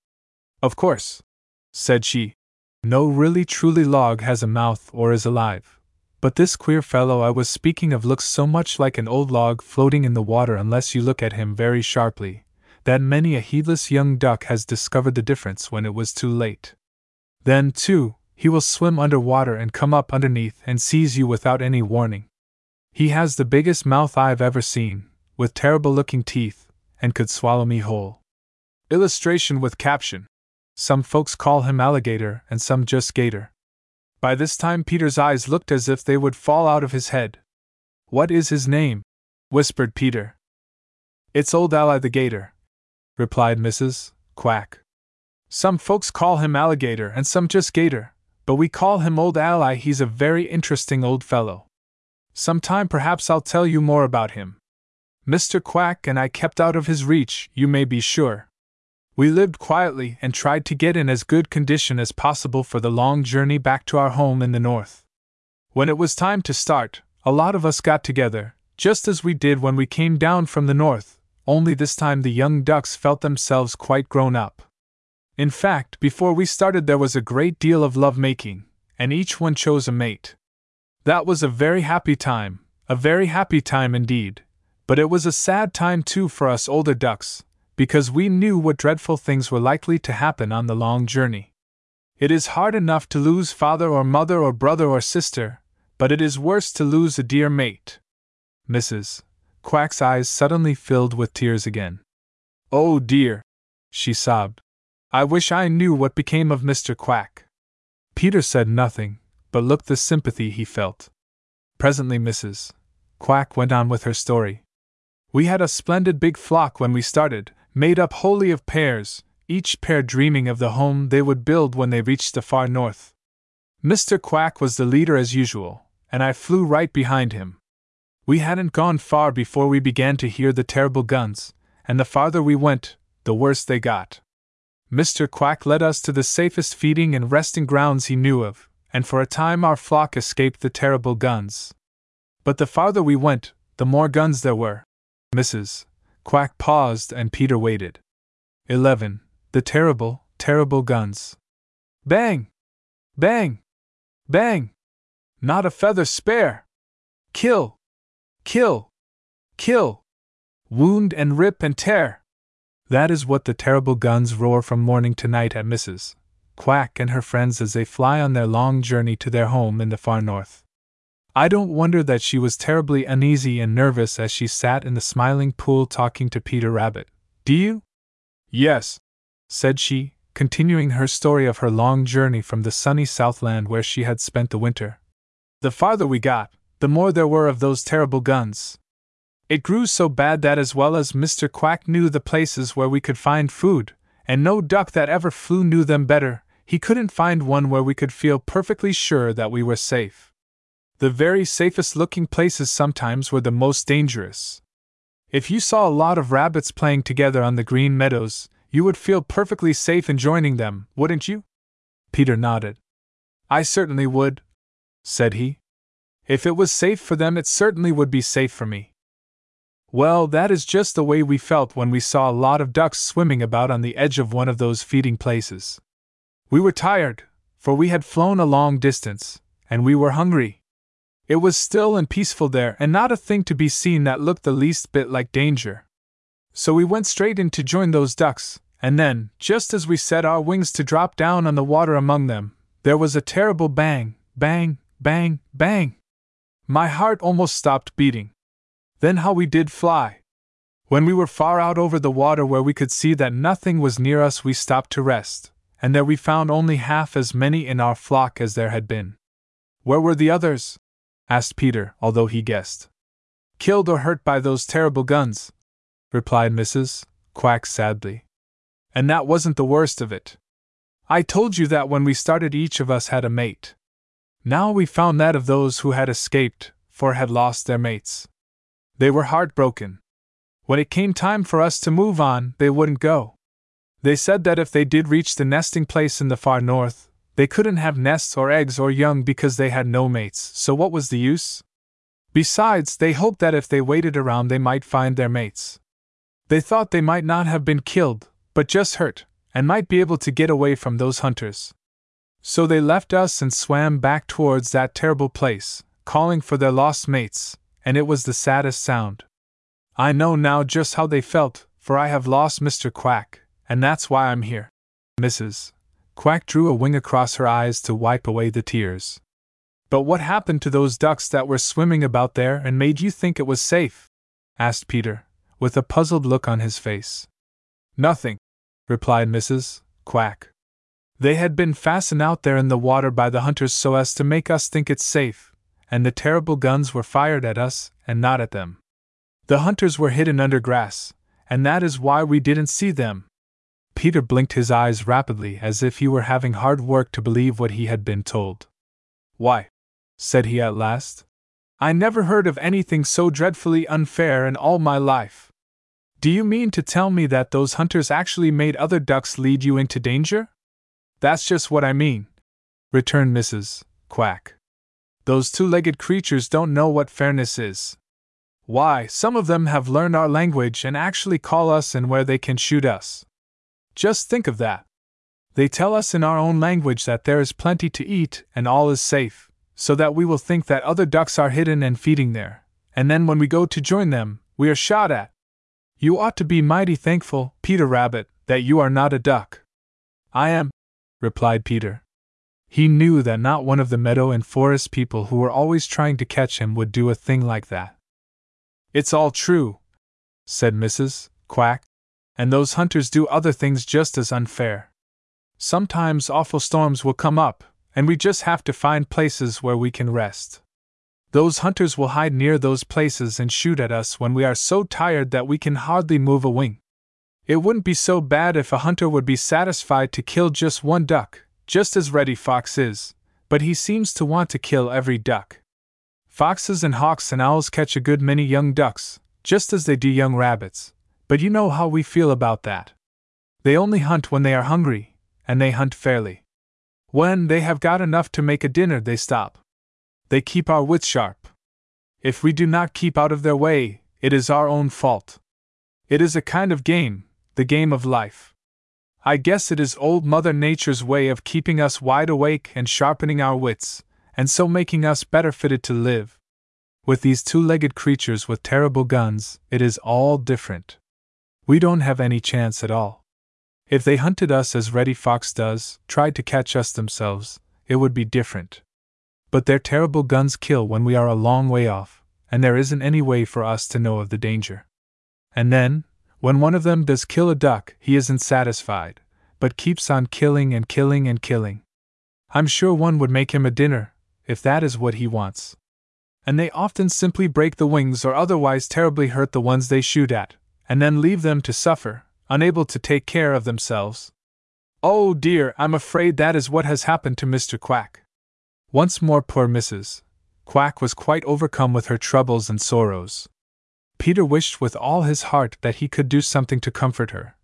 Of course, said she, no really truly log has a mouth or is alive. But this queer fellow I was speaking of looks so much like an old log floating in the water unless you look at him very sharply, that many a heedless young duck has discovered the difference when it was too late. Then, too, he will swim under water and come up underneath and seize you without any warning. He has the biggest mouth I've ever seen, with terrible looking teeth, and could swallow me whole. Illustration with caption. Some folks call him alligator and some just gator. By this time, Peter's eyes looked as if they would fall out of his head. What is his name? whispered Peter. It's Old Ally the Gator, replied Mrs. Quack. Some folks call him alligator and some just gator, but we call him Old Ally. He's a very interesting old fellow. Sometime perhaps I'll tell you more about him. Mr. Quack and I kept out of his reach, you may be sure. We lived quietly and tried to get in as good condition as possible for the long journey back to our home in the north. When it was time to start, a lot of us got together, just as we did when we came down from the north, only this time the young ducks felt themselves quite grown up. In fact, before we started, there was a great deal of love making, and each one chose a mate. That was a very happy time, a very happy time indeed, but it was a sad time too for us older ducks, because we knew what dreadful things were likely to happen on the long journey. It is hard enough to lose father or mother or brother or sister, but it is worse to lose a dear mate. Mrs. Quack's eyes suddenly filled with tears again. Oh dear! she sobbed. I wish I knew what became of Mr. Quack. Peter said nothing, but looked the sympathy he felt. Presently, Mrs. Quack went on with her story. We had a splendid big flock when we started, made up wholly of pairs, each pair dreaming of the home they would build when they reached the far north. Mr. Quack was the leader as usual, and I flew right behind him. We hadn't gone far before we began to hear the terrible guns, and the farther we went, the worse they got. Mr. Quack led us to the safest feeding and resting grounds he knew of, and for a time our flock escaped the terrible guns. But the farther we went, the more guns there were. Mrs. Quack paused and Peter waited. 11. The terrible, terrible guns. Bang! Bang! Bang! Not a feather spare! Kill! Kill! Kill! Wound and rip and tear! That is what the terrible guns roar from morning to night at Mrs. Quack and her friends as they fly on their long journey to their home in the far north. I don't wonder that she was terribly uneasy and nervous as she sat in the smiling pool talking to Peter Rabbit. Do you? Yes, said she, continuing her story of her long journey from the sunny Southland where she had spent the winter. The farther we got, the more there were of those terrible guns. It grew so bad that, as well as Mr. Quack knew the places where we could find food, and no duck that ever flew knew them better, he couldn't find one where we could feel perfectly sure that we were safe. The very safest looking places sometimes were the most dangerous. If you saw a lot of rabbits playing together on the green meadows, you would feel perfectly safe in joining them, wouldn't you? Peter nodded. I certainly would, said he. If it was safe for them, it certainly would be safe for me. Well, that is just the way we felt when we saw a lot of ducks swimming about on the edge of one of those feeding places. We were tired, for we had flown a long distance, and we were hungry. It was still and peaceful there, and not a thing to be seen that looked the least bit like danger. So we went straight in to join those ducks, and then, just as we set our wings to drop down on the water among them, there was a terrible bang, bang, bang, bang. My heart almost stopped beating. Then how we did fly! When we were far out over the water where we could see that nothing was near us, we stopped to rest, and there we found only half as many in our flock as there had been. Where were the others? Asked Peter, although he guessed. Killed or hurt by those terrible guns, replied Mrs. Quack sadly. And that wasn't the worst of it. I told you that when we started, each of us had a mate. Now we found that of those who had escaped, four had lost their mates. They were heartbroken. When it came time for us to move on, they wouldn't go. They said that if they did reach the nesting place in the far north, they couldn't have nests or eggs or young because they had no mates, so what was the use? Besides, they hoped that if they waited around they might find their mates. They thought they might not have been killed, but just hurt, and might be able to get away from those hunters. So they left us and swam back towards that terrible place, calling for their lost mates, and it was the saddest sound. I know now just how they felt, for I have lost Mr. Quack, and that's why I'm here. Mrs. Quack drew a wing across her eyes to wipe away the tears. But what happened to those ducks that were swimming about there and made you think it was safe? asked Peter, with a puzzled look on his face. Nothing, replied Mrs. Quack. They had been fastened out there in the water by the hunters so as to make us think it's safe, and the terrible guns were fired at us and not at them. The hunters were hidden under grass, and that is why we didn't see them. Peter blinked his eyes rapidly as if he were having hard work to believe what he had been told. Why, said he at last, I never heard of anything so dreadfully unfair in all my life. Do you mean to tell me that those hunters actually made other ducks lead you into danger? That's just what I mean, returned Mrs. Quack. Those two legged creatures don't know what fairness is. Why, some of them have learned our language and actually call us and where they can shoot us. Just think of that. They tell us in our own language that there is plenty to eat and all is safe, so that we will think that other ducks are hidden and feeding there, and then when we go to join them, we are shot at. You ought to be mighty thankful, Peter Rabbit, that you are not a duck. I am, replied Peter. He knew that not one of the meadow and forest people who were always trying to catch him would do a thing like that. It's all true, said Mrs. Quack, and those hunters do other things just as unfair. Sometimes awful storms will come up, and we just have to find places where we can rest. Those hunters will hide near those places and shoot at us when we are so tired that we can hardly move a wing. It wouldn't be so bad if a hunter would be satisfied to kill just one duck, just as Reddy Fox is, but he seems to want to kill every duck. Foxes and hawks and owls catch a good many young ducks, just as they do young rabbits, but you know how we feel about that. They only hunt when they are hungry, and they hunt fairly. When they have got enough to make a dinner, they stop. They keep our wits sharp. If we do not keep out of their way, it is our own fault. It is a kind of game, the game of life. I guess it is Old Mother Nature's way of keeping us wide awake and sharpening our wits, and so making us better fitted to live. With these two legged creatures with terrible guns, it is all different. We don't have any chance at all. If they hunted us as Reddy Fox does, tried to catch us themselves, it would be different. But their terrible guns kill when we are a long way off, and there isn't any way for us to know of the danger. And then, when one of them does kill a duck, he isn't satisfied, but keeps on killing and killing and killing. I'm sure one would make him a dinner, if that is what he wants. And they often simply break the wings or otherwise terribly hurt the ones they shoot at, and then leave them to suffer, unable to take care of themselves. Oh dear, I'm afraid that is what has happened to Mr. Quack. Once more, poor Mrs. Quack was quite overcome with her troubles and sorrows. Peter wished with all his heart that he could do something to comfort her,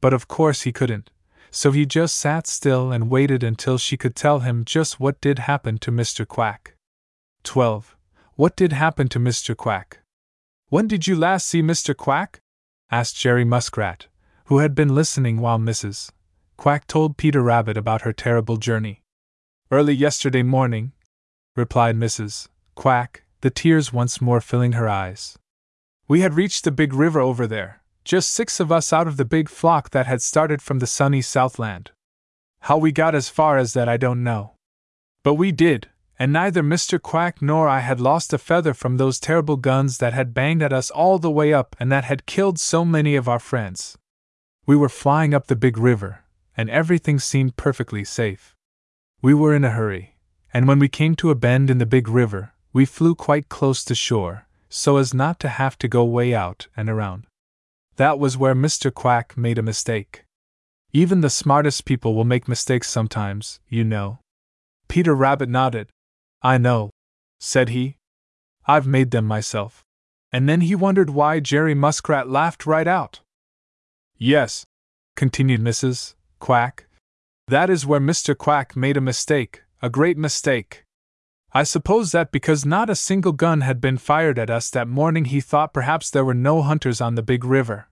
but of course he couldn't so he just sat still and waited until she could tell him just what did happen to Mr. Quack. 12. What did happen to Mr. Quack? When did you last see Mr. Quack? Asked Jerry Muskrat, who had been listening while Mrs. Quack told Peter Rabbit about her terrible journey. Early yesterday morning, replied Mrs. Quack, the tears once more filling her eyes. We had reached the big river over there, just six of us out of the big flock that had started from the sunny Southland. How we got as far as that I don't know. But we did, and neither Mr. Quack nor I had lost a feather from those terrible guns that had banged at us all the way up and that had killed so many of our friends. We were flying up the big river, and everything seemed perfectly safe. We were in a hurry, and when we came to a bend in the big river, we flew quite close to shore, so as not to have to go way out and around. That was where Mr. Quack made a mistake. Even the smartest people will make mistakes sometimes, you know. Peter Rabbit nodded. I know, said he. I've made them myself. And then he wondered why Jerry Muskrat laughed right out. Yes, continued Mrs. Quack, that is where Mr. Quack made a mistake, a great mistake. I suppose that because not a single gun had been fired at us that morning, he thought perhaps there were no hunters on the big river.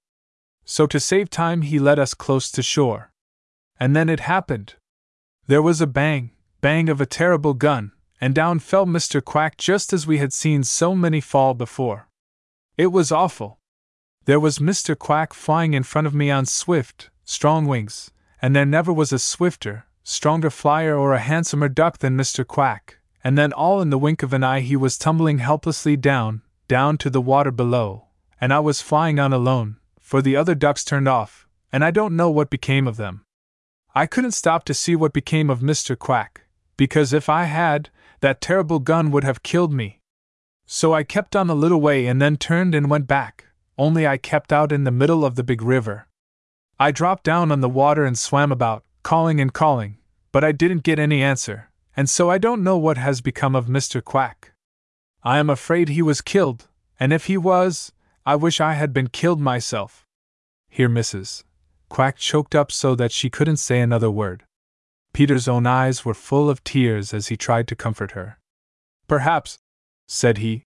So, to save time, he led us close to shore. And then it happened. There was a bang, bang of a terrible gun, and down fell Mr. Quack just as we had seen so many fall before. It was awful. There was Mr. Quack flying in front of me on swift, strong wings, and there never was a swifter, stronger flyer or a handsomer duck than Mr. Quack, and then all in the wink of an eye he was tumbling helplessly down, down to the water below, and I was flying on alone, for the other ducks turned off, and I don't know what became of them. I couldn't stop to see what became of Mr. Quack, because if I had, that terrible gun would have killed me. So I kept on a little way and then turned and went back, only I kept out in the middle of the big river. I dropped down on the water and swam about, calling and calling, but I didn't get any answer, and so I don't know what has become of Mr. Quack. I am afraid he was killed, and if he was, I wish I had been killed myself. Here Mrs. Quack choked up so that she couldn't say another word. Peter's own eyes were full of tears as he tried to comfort her. Perhaps, said he,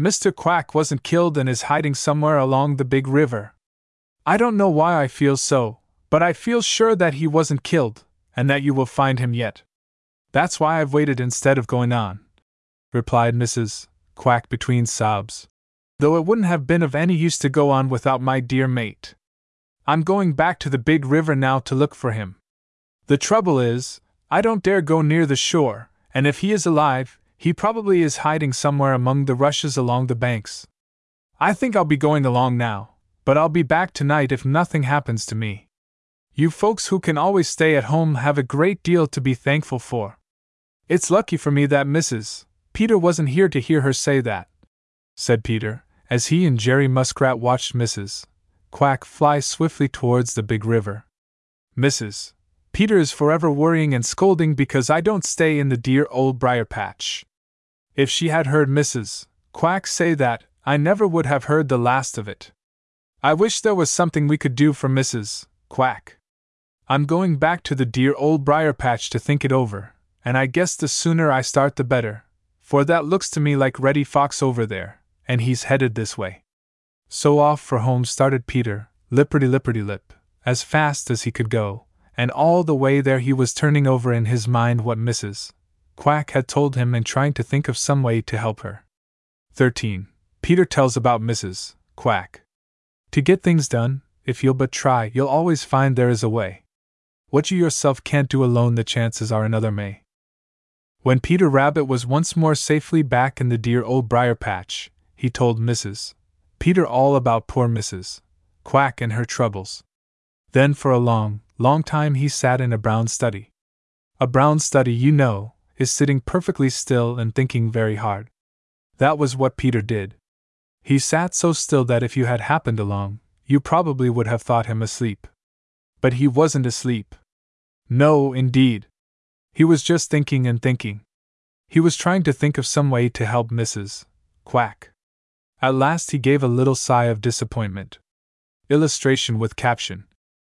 Mr. Quack wasn't killed and is hiding somewhere along the big river. I don't know why I feel so, but I feel sure that he wasn't killed, and that you will find him yet. That's why I've waited instead of going on, replied Mrs. Quack between sobs. Though it wouldn't have been of any use to go on without my dear mate. I'm going back to the big river now to look for him. The trouble is, I don't dare go near the shore, and if he is alive, he probably is hiding somewhere among the rushes along the banks. I think I'll be going along now, but I'll be back tonight if nothing happens to me. You folks who can always stay at home have a great deal to be thankful for. It's lucky for me that Mrs. Peter wasn't here to hear her say that, said Peter, as he and Jerry Muskrat watched Mrs. Quack fly swiftly towards the big river. Mrs. Peter is forever worrying and scolding because I don't stay in the dear old briar patch. If she had heard Mrs. Quack say that, I never would have heard the last of it. I wish there was something we could do for Mrs. Quack. I'm going back to the dear old briar patch to think it over, and I guess the sooner I start the better, for that looks to me like Reddy Fox over there, and he's headed this way. So off for home started Peter, lipperty lipperty lip, as fast as he could go, and all the way there he was turning over in his mind what Mrs. Quack had told him and trying to think of some way to help her. 13. Peter tells about Mrs. Quack. To get things done, if you'll but try, you'll always find there is a way. What you yourself can't do alone, the chances are another may. When Peter Rabbit was once more safely back in the dear old briar patch, he told Mrs. Peter all about poor Mrs. Quack and her troubles. Then for a long, long time he sat in a brown study. A brown study, you know, is sitting perfectly still and thinking very hard. That was what Peter did. He sat so still that if you had happened along, you probably would have thought him asleep. But he wasn't asleep. No, indeed. He was just thinking and thinking. He was trying to think of some way to help Mrs. Quack. At last he gave a little sigh of disappointment. Illustration with caption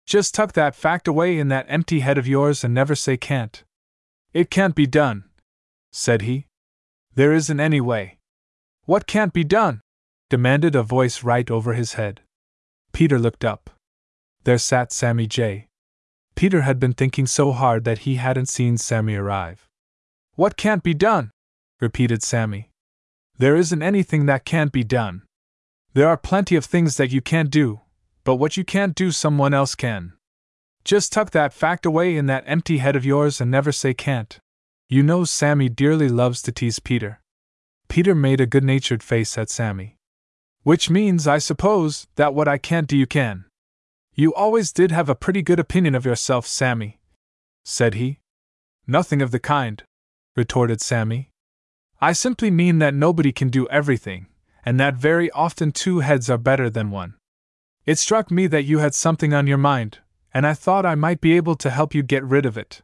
Just tuck that fact away in that empty head of yours and never say can't. It can't be done, said he. There isn't any way. What can't be done? demanded a voice right over his head. Peter looked up. There sat Sammy Jay. Peter had been thinking so hard that he hadn't seen Sammy arrive. What can't be done? repeated Sammy. There isn't anything that can't be done. There are plenty of things that you can't do, but what you can't do, someone else can. Just tuck that fact away in that empty head of yours and never say can't. You know Sammy dearly loves to tease Peter. Peter made a good natured face at Sammy. Which means, I suppose, that what I can't do you can. You always did have a pretty good opinion of yourself, Sammy, said he. Nothing of the kind, retorted Sammy. I simply mean that nobody can do everything, and that very often two heads are better than one. It struck me that you had something on your mind, and I thought I might be able to help you get rid of it.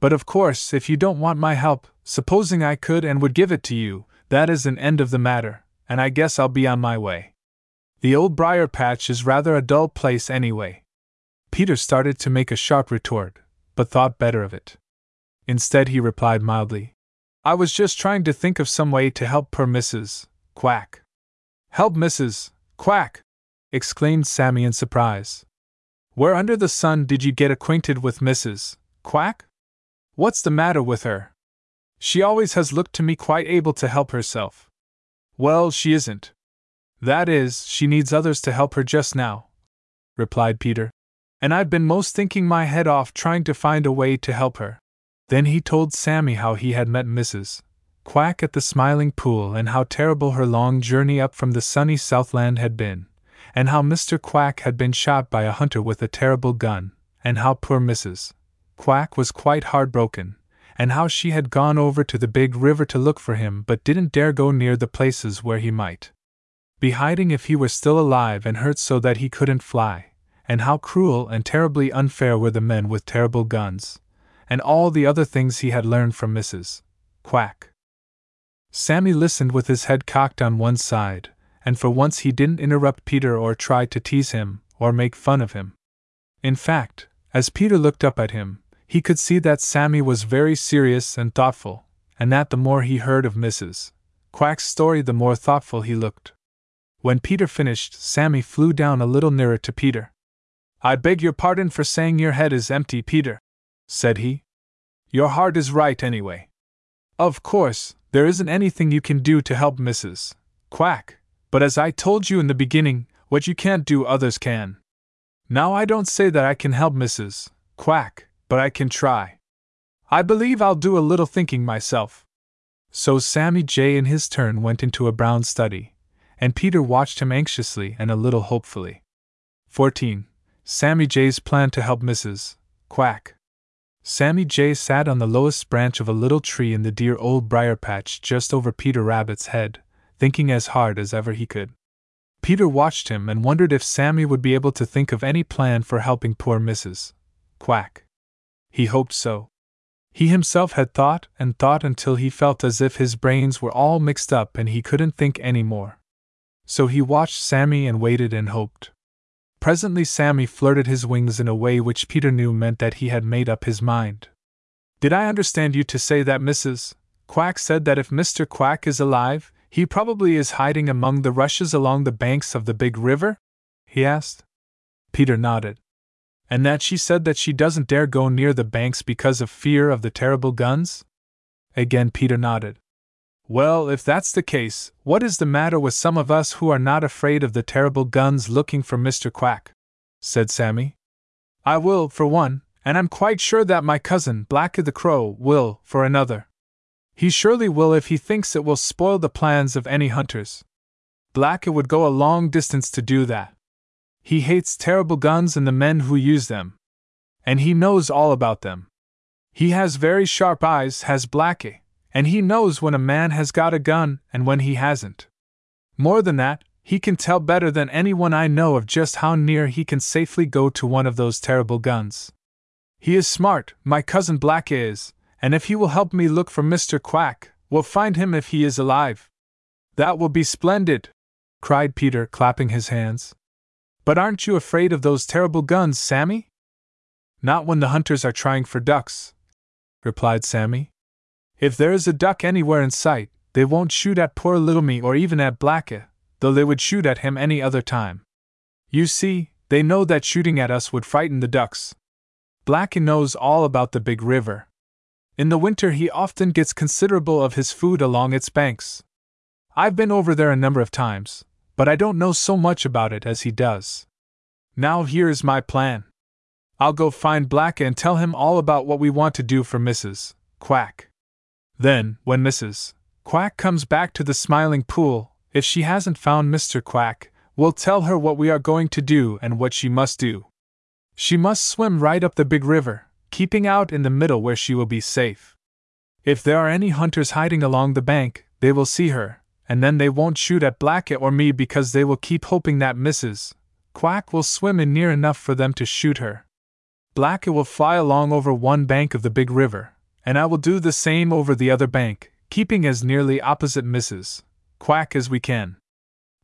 But of course, if you don't want my help, supposing I could and would give it to you, that is an end of the matter, and I guess I'll be on my way. The old briar patch is rather a dull place anyway. Peter started to make a sharp retort, but thought better of it. Instead, he replied mildly, I was just trying to think of some way to help poor Mrs. Quack. Help Mrs. Quack! Exclaimed Sammy in surprise. Where under the sun did you get acquainted with Mrs. Quack? What's the matter with her? She always has looked to me quite able to help herself. Well, she isn't. That is, she needs others to help her just now, replied Peter. And I've been most thinking my head off trying to find a way to help her. Then he told Sammy how he had met Mrs. Quack at the Smiling Pool and how terrible her long journey up from the sunny Southland had been, and how Mr. Quack had been shot by a hunter with a terrible gun, and how poor Mrs. Quack was quite heartbroken, and how she had gone over to the big river to look for him but didn't dare go near the places where he might be hiding if he were still alive and hurt so that he couldn't fly, and how cruel and terribly unfair were the men with terrible guns, and all the other things he had learned from Mrs. Quack. Sammy listened with his head cocked on one side, and for once he didn't interrupt Peter or try to tease him or make fun of him. In fact, as Peter looked up at him, he could see that Sammy was very serious and thoughtful, and that the more he heard of Mrs. Quack's story, the more thoughtful he looked. When Peter finished, Sammy flew down a little nearer to Peter. I beg your pardon for saying your head is empty, Peter, said he. Your heart is right, anyway. Of course, there isn't anything you can do to help Mrs. Quack, but as I told you in the beginning, what you can't do, others can. Now, I don't say that I can help Mrs. Quack, but I can try. I believe I'll do a little thinking myself. So Sammy Jay in his turn went into a brown study, and Peter watched him anxiously and a little hopefully. 14. Sammy Jay's plan to help Mrs. Quack. Sammy Jay sat on the lowest branch of a little tree in the dear old briar patch just over Peter Rabbit's head, thinking as hard as ever he could. Peter watched him and wondered if Sammy would be able to think of any plan for helping poor Mrs. Quack. He hoped so. He himself had thought and thought until he felt as if his brains were all mixed up and he couldn't think any more. So he watched Sammy and waited and hoped. Presently, Sammy flirted his wings in a way which Peter knew meant that he had made up his mind. Did I understand you to say that Mrs. Quack said that if Mr. Quack is alive, he probably is hiding among the rushes along the banks of the big river? he asked. Peter nodded. And that she said that she doesn't dare go near the banks because of fear of the terrible guns? Again, Peter nodded. Well, if that's the case, what is the matter with some of us who are not afraid of the terrible guns looking for Mr. Quack? said Sammy. I will, for one, and I'm quite sure that my cousin, Blacky the Crow, will, for another. He surely will if he thinks it will spoil the plans of any hunters. Blacky would go a long distance to do that. He hates terrible guns and the men who use them. And he knows all about them. He has very sharp eyes, has Blacky and he knows when a man has got a gun and when he hasn't. More than that, he can tell better than anyone I know of just how near he can safely go to one of those terrible guns. He is smart, my cousin Black is, and if he will help me look for Mr. Quack, we'll find him if he is alive. That will be splendid! cried Peter, clapping his hands. But aren't you afraid of those terrible guns, Sammy? Not when the hunters are trying for ducks, replied Sammy. If there is a duck anywhere in sight, they won't shoot at poor little me or even at Blacky, though they would shoot at him any other time. You see, they know that shooting at us would frighten the ducks. Blacky knows all about the big river. In the winter, he often gets considerable of his food along its banks. I've been over there a number of times, but I don't know so much about it as he does. Now, here is my plan. I'll go find Blacky and tell him all about what we want to do for Mrs. Quack. Then, when Mrs. Quack comes back to the Smiling Pool, if she hasn't found Mr. Quack, we'll tell her what we are going to do and what she must do. She must swim right up the big river, keeping out in the middle where she will be safe. If there are any hunters hiding along the bank, they will see her, and then they won't shoot at Blacky or me because they will keep hoping that Mrs. Quack will swim in near enough for them to shoot her. Blacky will fly along over one bank of the big river, and I will do the same over the other bank, keeping as nearly opposite Mrs. Quack as we can.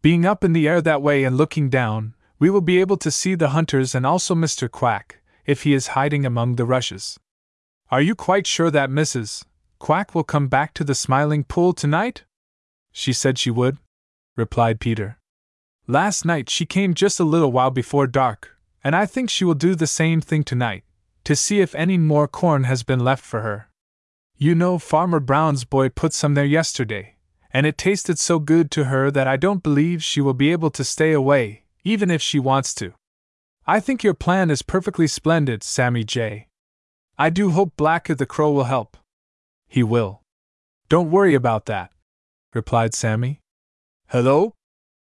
Being up in the air that way and looking down, we will be able to see the hunters and also Mr. Quack, if he is hiding among the rushes. Are you quite sure that Mrs. Quack will come back to the Smiling Pool tonight? She said she would, replied Peter. Last night she came just a little while before dark, and I think she will do the same thing tonight, to see if any more corn has been left for her. You know, Farmer Brown's boy put some there yesterday, and it tasted so good to her that I don't believe she will be able to stay away, even if she wants to. I think your plan is perfectly splendid, Sammy Jay. I do hope Blacky the Crow will help. He will. Don't worry about that, replied Sammy. Hello?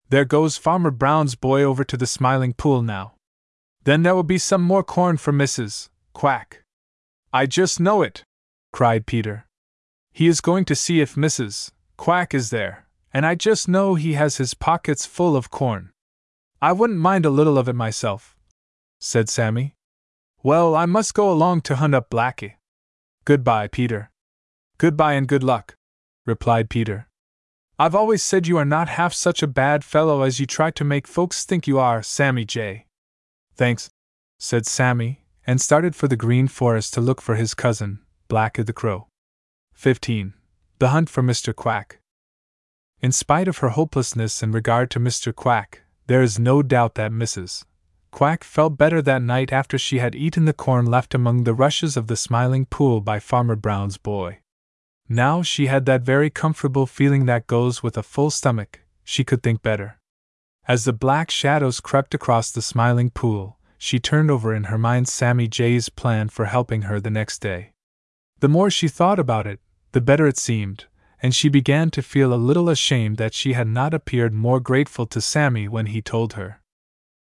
There goes Farmer Brown's boy over to the Smiling Pool now. Then there will be some more corn for Mrs. Quack. I just know it, cried Peter. He is going to see if Mrs. Quack is there, and I just know he has his pockets full of corn. I wouldn't mind a little of it myself, said Sammy. Well, I must go along to hunt up Blacky. Goodbye, Peter. Goodbye and good luck, replied Peter. I've always said you are not half such a bad fellow as you try to make folks think you are, Sammy Jay. Thanks, said Sammy, and started for the Green Forest to look for his cousin, Blacky the Crow. 15. The Hunt for Mr. Quack. In spite of her hopelessness in regard to Mr. Quack, there is no doubt that Mrs. Quack felt better that night after she had eaten the corn left among the rushes of the Smiling Pool by Farmer Brown's boy. Now she had that very comfortable feeling that goes with a full stomach, she could think better. As the black shadows crept across the Smiling Pool, she turned over in her mind Sammy Jay's plan for helping her the next day. The more she thought about it, the better it seemed, and she began to feel a little ashamed that she had not appeared more grateful to Sammy when he told her.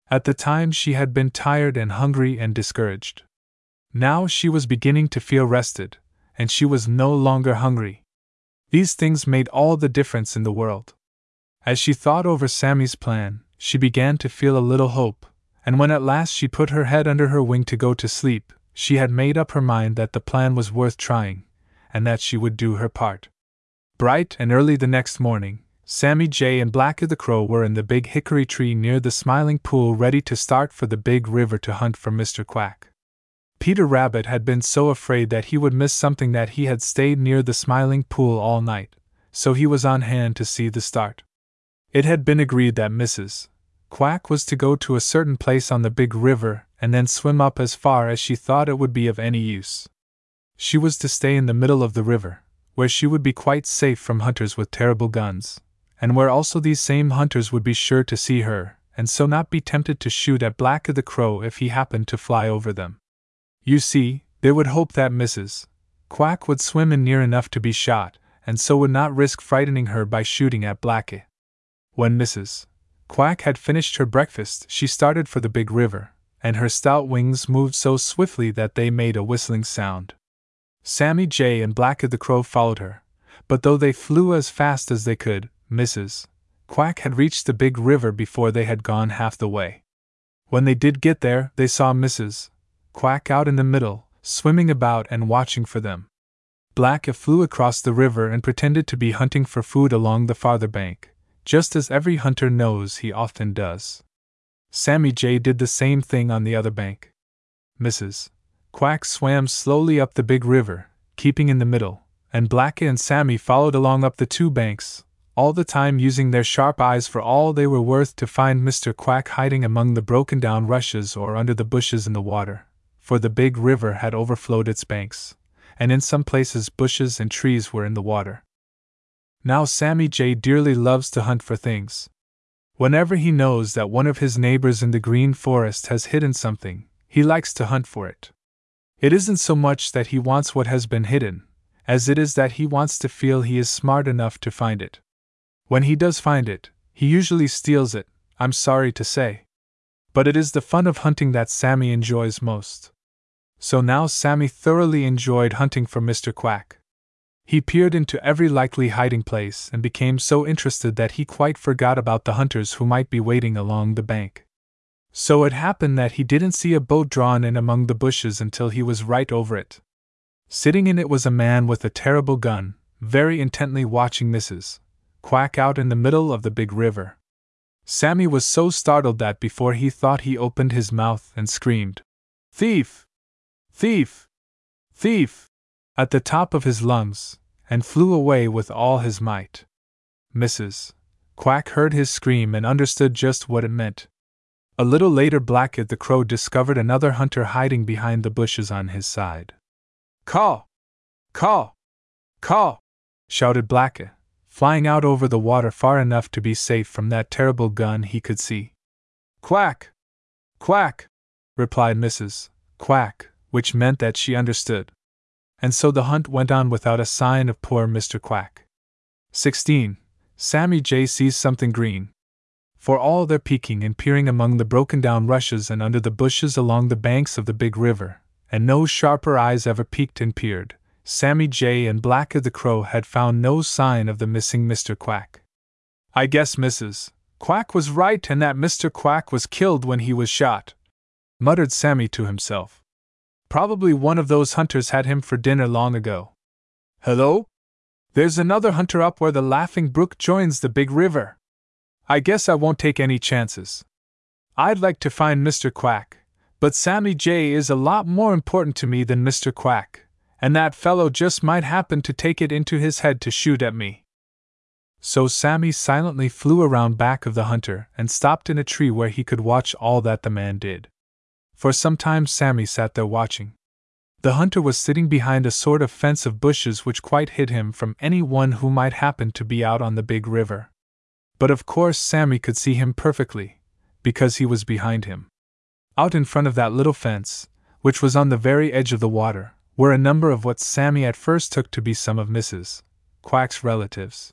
At the time, she had been tired and hungry and discouraged. Now she was beginning to feel rested, and she was no longer hungry. These things made all the difference in the world. As she thought over Sammy's plan, she began to feel a little hope, and when at last she put her head under her wing to go to sleep, she had made up her mind that the plan was worth trying, and that she would do her part. Bright and early the next morning, Sammy Jay and Blacky the Crow were in the big hickory tree near the Smiling Pool ready to start for the big river to hunt for Mr. Quack. Peter Rabbit had been so afraid that he would miss something that he had stayed near the Smiling Pool all night, so he was on hand to see the start. It had been agreed that Mrs. Quack was to go to a certain place on the big river and then swim up as far as she thought it would be of any use. She was to stay in the middle of the river, where she would be quite safe from hunters with terrible guns, and where also these same hunters would be sure to see her, and so not be tempted to shoot at Blacky the Crow if he happened to fly over them. You see, they would hope that Mrs. Quack would swim in near enough to be shot, and so would not risk frightening her by shooting at Blacky. When Mrs. Quack had finished her breakfast, she started for the big river, and her stout wings moved so swiftly that they made a whistling sound. Sammy Jay and Blacky the Crow followed her, but though they flew as fast as they could, Mrs. Quack had reached the big river before they had gone half the way. When they did get there, they saw Mrs. Quack out in the middle, swimming about and watching for them. Blacky flew across the river and pretended to be hunting for food along the farther bank, just as every hunter knows he often does. Sammy Jay did the same thing on the other bank. Mrs. Quack swam slowly up the big river, keeping in the middle, and Blacky and Sammy followed along up the two banks, all the time using their sharp eyes for all they were worth to find Mr. Quack hiding among the broken down rushes or under the bushes in the water for the big river had overflowed its banks, and in some places bushes and trees were in the water. Now Sammy Jay dearly loves to hunt for things. Whenever he knows that one of his neighbors in the Green Forest has hidden something, he likes to hunt for it. It isn't so much that he wants what has been hidden, as it is that he wants to feel he is smart enough to find it. When he does find it, he usually steals it, I'm sorry to say. But it is the fun of hunting that Sammy enjoys most. So now Sammy thoroughly enjoyed hunting for Mr. Quack. He peered into every likely hiding place and became so interested that he quite forgot about the hunters who might be waiting along the bank. So it happened that he didn't see a boat drawn in among the bushes until he was right over it. Sitting in it was a man with a terrible gun, very intently watching Mrs. Quack out in the middle of the big river. Sammy was so startled that before he thought he opened his mouth and screamed, Thief! Thief! Thief! at the top of his lungs, and flew away with all his might. Mrs. Quack heard his scream and understood just what it meant. A little later, Blacky the Crow discovered another hunter hiding behind the bushes on his side. Caw! Caw! Caw! shouted Blacky, flying out over the water far enough to be safe from that terrible gun he could see. Quack! Quack! replied Mrs. Quack, which meant that she understood. and so the hunt went on without a sign of poor Mr. Quack. 16. Sammy Jay sees something green. For all their peeking and peering among the broken down rushes and under the bushes along the banks of the big river, and no sharper eyes ever peeked and peered, Sammy Jay and Blacky the Crow had found no sign of the missing Mr. Quack. I guess Mrs. Quack was right and that Mr. Quack was killed when he was shot, muttered Sammy to himself. Probably one of those hunters had him for dinner long ago. Hello? There's another hunter up where the Laughing Brook joins the big river. I guess I won't take any chances. I'd like to find Mr. Quack, but Sammy Jay is a lot more important to me than Mr. Quack, and that fellow just might happen to take it into his head to shoot at me. So Sammy silently flew around back of the hunter and stopped in a tree where he could watch all that the man did. For some time Sammy sat there watching. The hunter was sitting behind a sort of fence of bushes which quite hid him from any one who might happen to be out on the big river. But of course Sammy could see him perfectly, because he was behind him. Out in front of that little fence, which was on the very edge of the water, were a number of what Sammy at first took to be some of Mrs. Quack's relatives.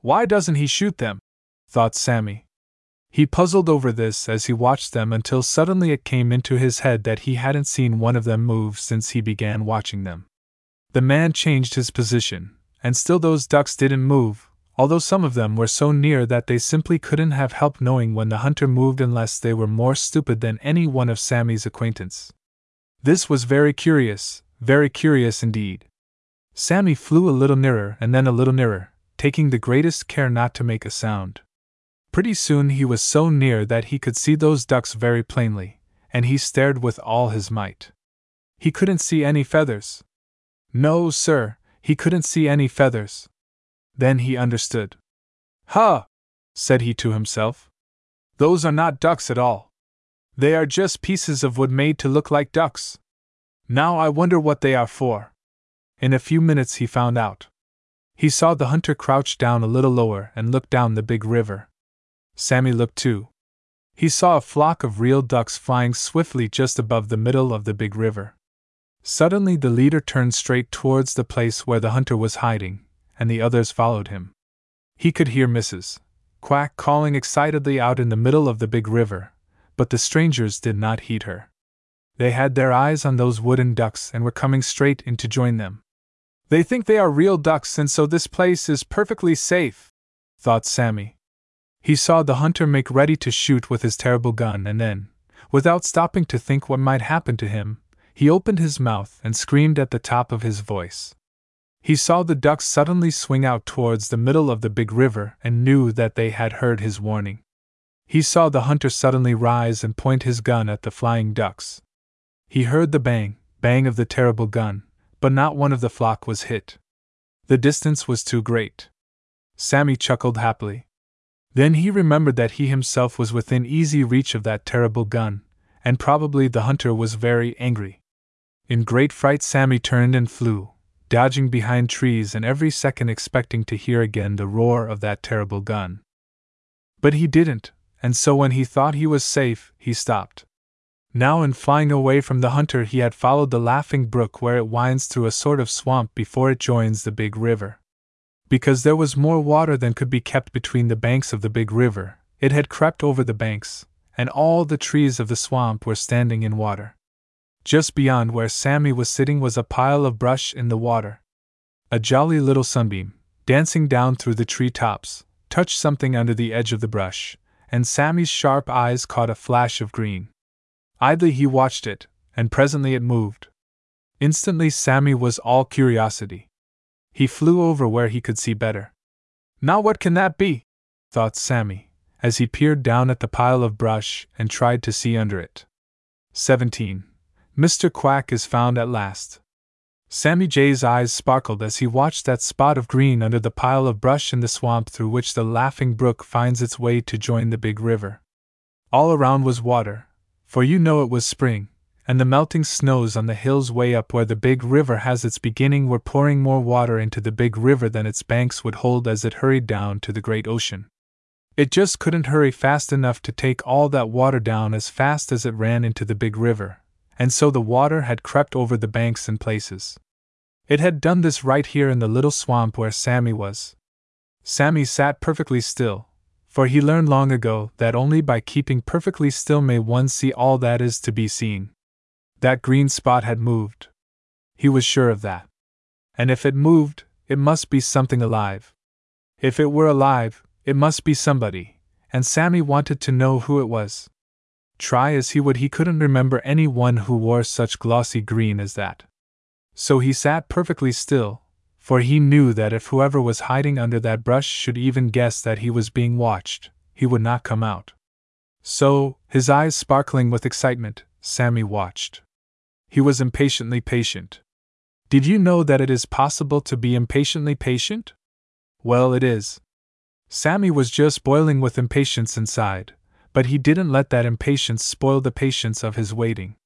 Why doesn't he shoot them? thought Sammy. He puzzled over this as he watched them until suddenly it came into his head that he hadn't seen one of them move since he began watching them. The man changed his position, and still those ducks didn't move, although some of them were so near that they simply couldn't have helped knowing when the hunter moved unless they were more stupid than any one of Sammy's acquaintance. This was very curious, very curious indeed. Sammy flew a little nearer and then a little nearer, taking the greatest care not to make a sound. Pretty soon he was so near that he could see those ducks very plainly, and he stared with all his might. He couldn't see any feathers. No, sir, he couldn't see any feathers. Then he understood. Ha! said he to himself. Those are not ducks at all. They are just pieces of wood made to look like ducks. Now I wonder what they are for. In a few minutes he found out. He saw the hunter crouch down a little lower and look down the big river. Sammy looked too. He saw a flock of real ducks flying swiftly just above the middle of the big river. Suddenly, the leader turned straight towards the place where the hunter was hiding, and the others followed him. He could hear Mrs. Quack calling excitedly out in the middle of the big river, but the strangers did not heed her. They had their eyes on those wooden ducks and were coming straight in to join them. They think they are real ducks, and so this place is perfectly safe, thought Sammy. He saw the hunter make ready to shoot with his terrible gun, and then, without stopping to think what might happen to him, he opened his mouth and screamed at the top of his voice. He saw the ducks suddenly swing out towards the middle of the big river and knew that they had heard his warning. He saw the hunter suddenly rise and point his gun at the flying ducks. He heard the bang, bang of the terrible gun, but not one of the flock was hit. The distance was too great. Sammy chuckled happily. Then he remembered that he himself was within easy reach of that terrible gun, and probably the hunter was very angry. In great fright, Sammy turned and flew, dodging behind trees and every second expecting to hear again the roar of that terrible gun. But he didn't, and so when he thought he was safe, he stopped. Now, in flying away from the hunter, he had followed the Laughing Brook where it winds through a sort of swamp before it joins the big river. Because there was more water than could be kept between the banks of the big river, it had crept over the banks, and all the trees of the swamp were standing in water. Just beyond where Sammy was sitting was a pile of brush in the water. A jolly little sunbeam, dancing down through the tree tops, touched something under the edge of the brush, and Sammy's sharp eyes caught a flash of green. Idly he watched it, and presently it moved. Instantly Sammy was all curiosity. He flew over where he could see better. Now what can that be? thought Sammy, as he peered down at the pile of brush and tried to see under it. 17. Mr. Quack is found at last. Sammy Jay's eyes sparkled as he watched that spot of green under the pile of brush in the swamp through which the Laughing Brook finds its way to join the big river. All around was water, for you know it was spring, and the melting snows on the hills way up where the big river has its beginning were pouring more water into the big river than its banks would hold as it hurried down to the great ocean. It just couldn't hurry fast enough to take all that water down as fast as it ran into the big river, and so the water had crept over the banks in places. It had done this right here in the little swamp where Sammy was. Sammy sat perfectly still, for he learned long ago that only by keeping perfectly still may one see all that is to be seen. That green spot had moved. He was sure of that. And if it moved, it must be something alive. If it were alive, it must be somebody, and Sammy wanted to know who it was. Try as he would, he couldn't remember any one who wore such glossy green as that. So he sat perfectly still, for he knew that if whoever was hiding under that brush should even guess that he was being watched, he would not come out. So, his eyes sparkling with excitement, Sammy watched. He was impatiently patient. Did you know that it is possible to be impatiently patient? Well, it is. Sammy was just boiling with impatience inside, but he didn't let that impatience spoil the patience of his waiting.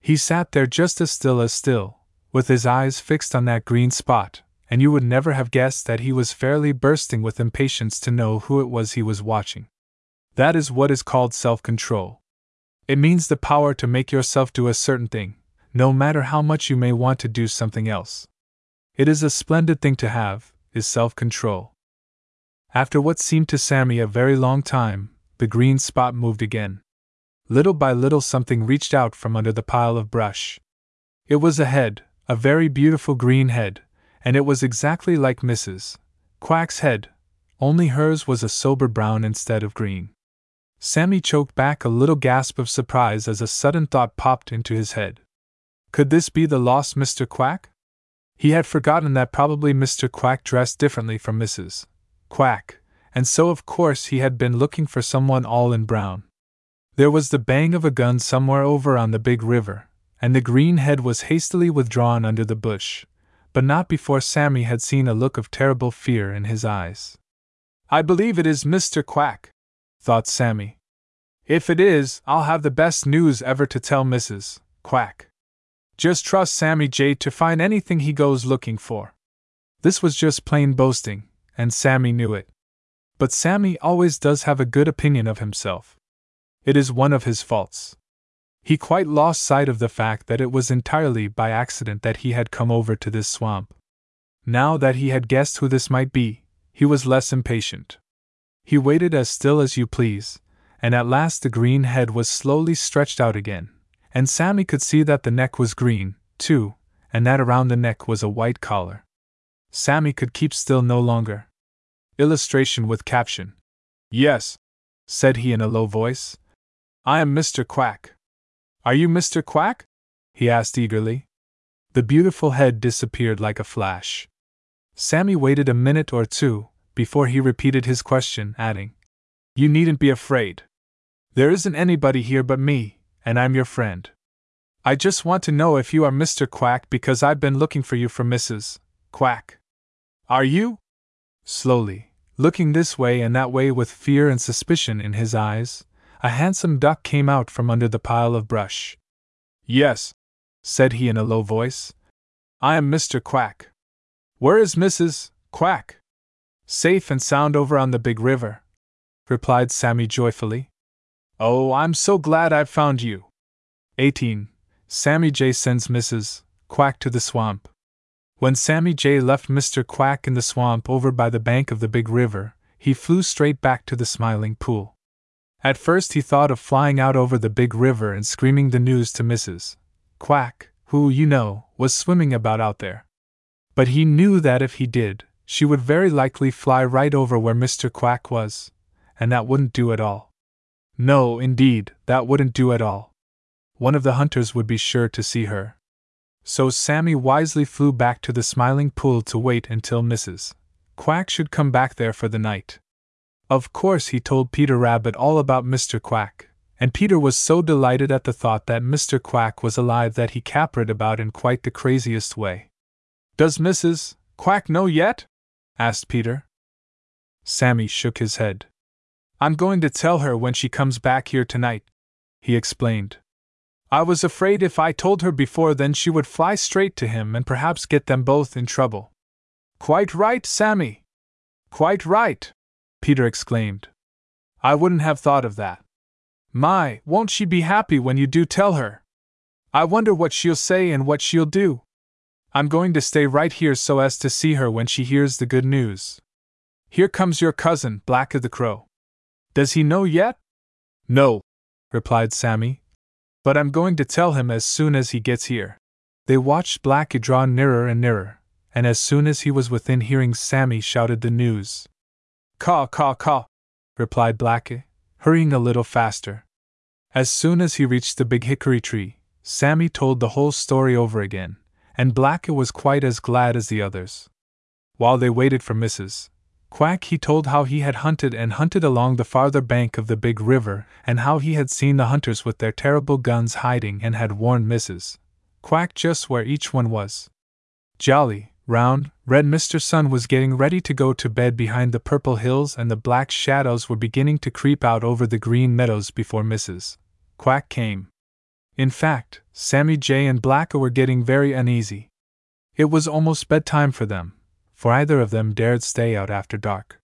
He sat there just as still as still, with his eyes fixed on that green spot, and you would never have guessed that he was fairly bursting with impatience to know who it was he was watching. That is what is called self control. It means the power to make yourself do a certain thing, no matter how much you may want to do something else. It is a splendid thing to have, is self control. After what seemed to Sammy a very long time, the green spot moved again. Little by little, something reached out from under the pile of brush. It was a head, a very beautiful green head, and it was exactly like Mrs. Quack's head, only hers was a sober brown instead of green. Sammy choked back a little gasp of surprise as a sudden thought popped into his head. Could this be the lost Mr. Quack? He had forgotten that probably Mr. Quack dressed differently from Mrs. Quack, and so of course he had been looking for someone all in brown. There was the bang of a gun somewhere over on the big river, and the green head was hastily withdrawn under the bush, but not before Sammy had seen a look of terrible fear in his eyes. I believe it is Mr. Quack, thought Sammy. If it is, I'll have the best news ever to tell Mrs. Quack. Just trust Sammy Jay to find anything he goes looking for. This was just plain boasting, and Sammy knew it. But Sammy always does have a good opinion of himself. It is one of his faults. He quite lost sight of the fact that it was entirely by accident that he had come over to this swamp. Now that he had guessed who this might be, he was less impatient. He waited as still as you please, and at last the green head was slowly stretched out again, and Sammy could see that the neck was green, too, and that around the neck was a white collar. Sammy could keep still no longer. Illustration with caption. Yes, said he in a low voice. I am Mr. Quack. Are you Mr. Quack? he asked eagerly. The beautiful head disappeared like a flash. Sammy waited a minute or two before he repeated his question, adding, You needn't be afraid. There isn't anybody here but me, and I'm your friend. I just want to know if you are Mr. Quack because I've been looking for you for Mrs. Quack. Are you? Slowly, looking this way and that way with fear and suspicion in his eyes, a handsome duck came out from under the pile of brush. Yes, said he in a low voice. I am Mr. Quack. Where is Mrs. Quack? Safe and sound over on the big river, replied Sammy joyfully. Oh, I'm so glad I've found you. 18. Sammy Jay sends Mrs. Quack to the swamp. When Sammy Jay left Mr. Quack in the swamp over by the bank of the big river, he flew straight back to the Smiling Pool. At first, he thought of flying out over the big river and screaming the news to Mrs. Quack, who, you know, was swimming about out there. But he knew that if he did, she would very likely fly right over where Mr. Quack was, and that wouldn't do at all. No, indeed, that wouldn't do at all. One of the hunters would be sure to see her. So Sammy wisely flew back to the Smiling Pool to wait until Mrs. Quack should come back there for the night. Of course, he told Peter Rabbit all about Mr. Quack, and Peter was so delighted at the thought that Mr. Quack was alive that he capered about in quite the craziest way. Does Mrs. Quack know yet? asked Peter. Sammy shook his head. I'm going to tell her when she comes back here tonight, he explained. I was afraid if I told her before then she would fly straight to him and perhaps get them both in trouble. Quite right, Sammy. Quite right, Peter exclaimed. I wouldn't have thought of that. My, won't she be happy when you do tell her? I wonder what she'll say and what she'll do. I'm going to stay right here so as to see her when she hears the good news. Here comes your cousin, Blacky the Crow. Does he know yet? No, replied Sammy. But I'm going to tell him as soon as he gets here. They watched Blacky draw nearer and nearer, and as soon as he was within hearing, Sammy shouted the news. Caw, caw, caw, replied Blacky, hurrying a little faster. As soon as he reached the big hickory tree, Sammy told the whole story over again, and Blacky was quite as glad as the others. While they waited for Mrs. Quack, he told how he had hunted and hunted along the farther bank of the big river, and how he had seen the hunters with their terrible guns hiding and had warned Mrs. Quack just where each one was. Jolly, round, red Mr. Sun was getting ready to go to bed behind the purple hills, and the black shadows were beginning to creep out over the green meadows before Mrs. Quack came. In fact, Sammy Jay and Blacky were getting very uneasy. It was almost bedtime for them, for either of them dared stay out after dark.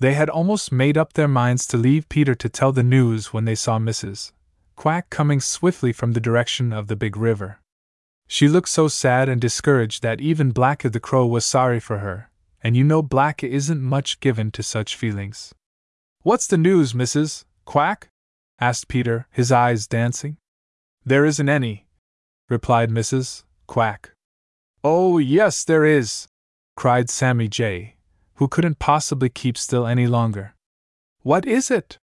They had almost made up their minds to leave Peter to tell the news when they saw Mrs. Quack coming swiftly from the direction of the big river. She looked so sad and discouraged that even Blacky the Crow was sorry for her, and you know Blacky isn't much given to such feelings. What's the news, Mrs. Quack? asked Peter, his eyes dancing. There isn't any, replied Mrs. Quack. Oh, yes, there is, cried Sammy Jay, who couldn't possibly keep still any longer. What is it?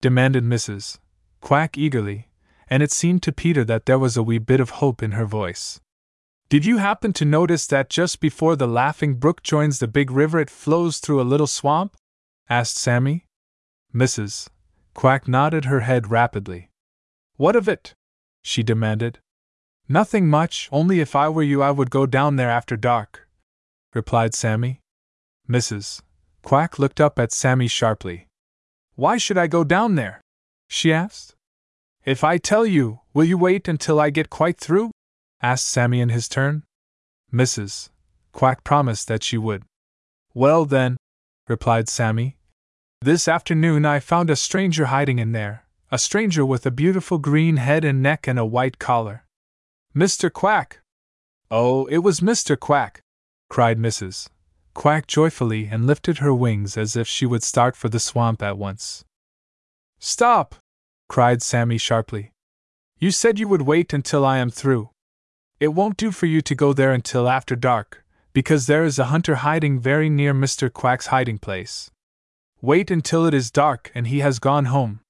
demanded Mrs. Quack eagerly, and it seemed to Peter that there was a wee bit of hope in her voice. Did you happen to notice that just before the Laughing Brook joins the big river it flows through a little swamp? asked Sammy. Mrs. Quack nodded her head rapidly. What of it? she demanded. Nothing much, only if I were you I would go down there after dark, replied Sammy. Mrs. Quack looked up at Sammy sharply. Why should I go down there? she asked. If I tell you, will you wait until I get quite through? asked Sammy in his turn. Mrs. Quack promised that she would. Well, then, replied Sammy. This afternoon I found a stranger hiding in there, a stranger with a beautiful green head and neck and a white collar. Mr. Quack! Oh, it was Mr. Quack! cried Mrs. Quack joyfully and lifted her wings as if she would start for the swamp at once. Stop! Cried Sammy sharply. You said you would wait until I am through. It won't do for you to go there until after dark, because there is a hunter hiding very near Mr. Quack's hiding place. Wait until it is dark and he has gone home.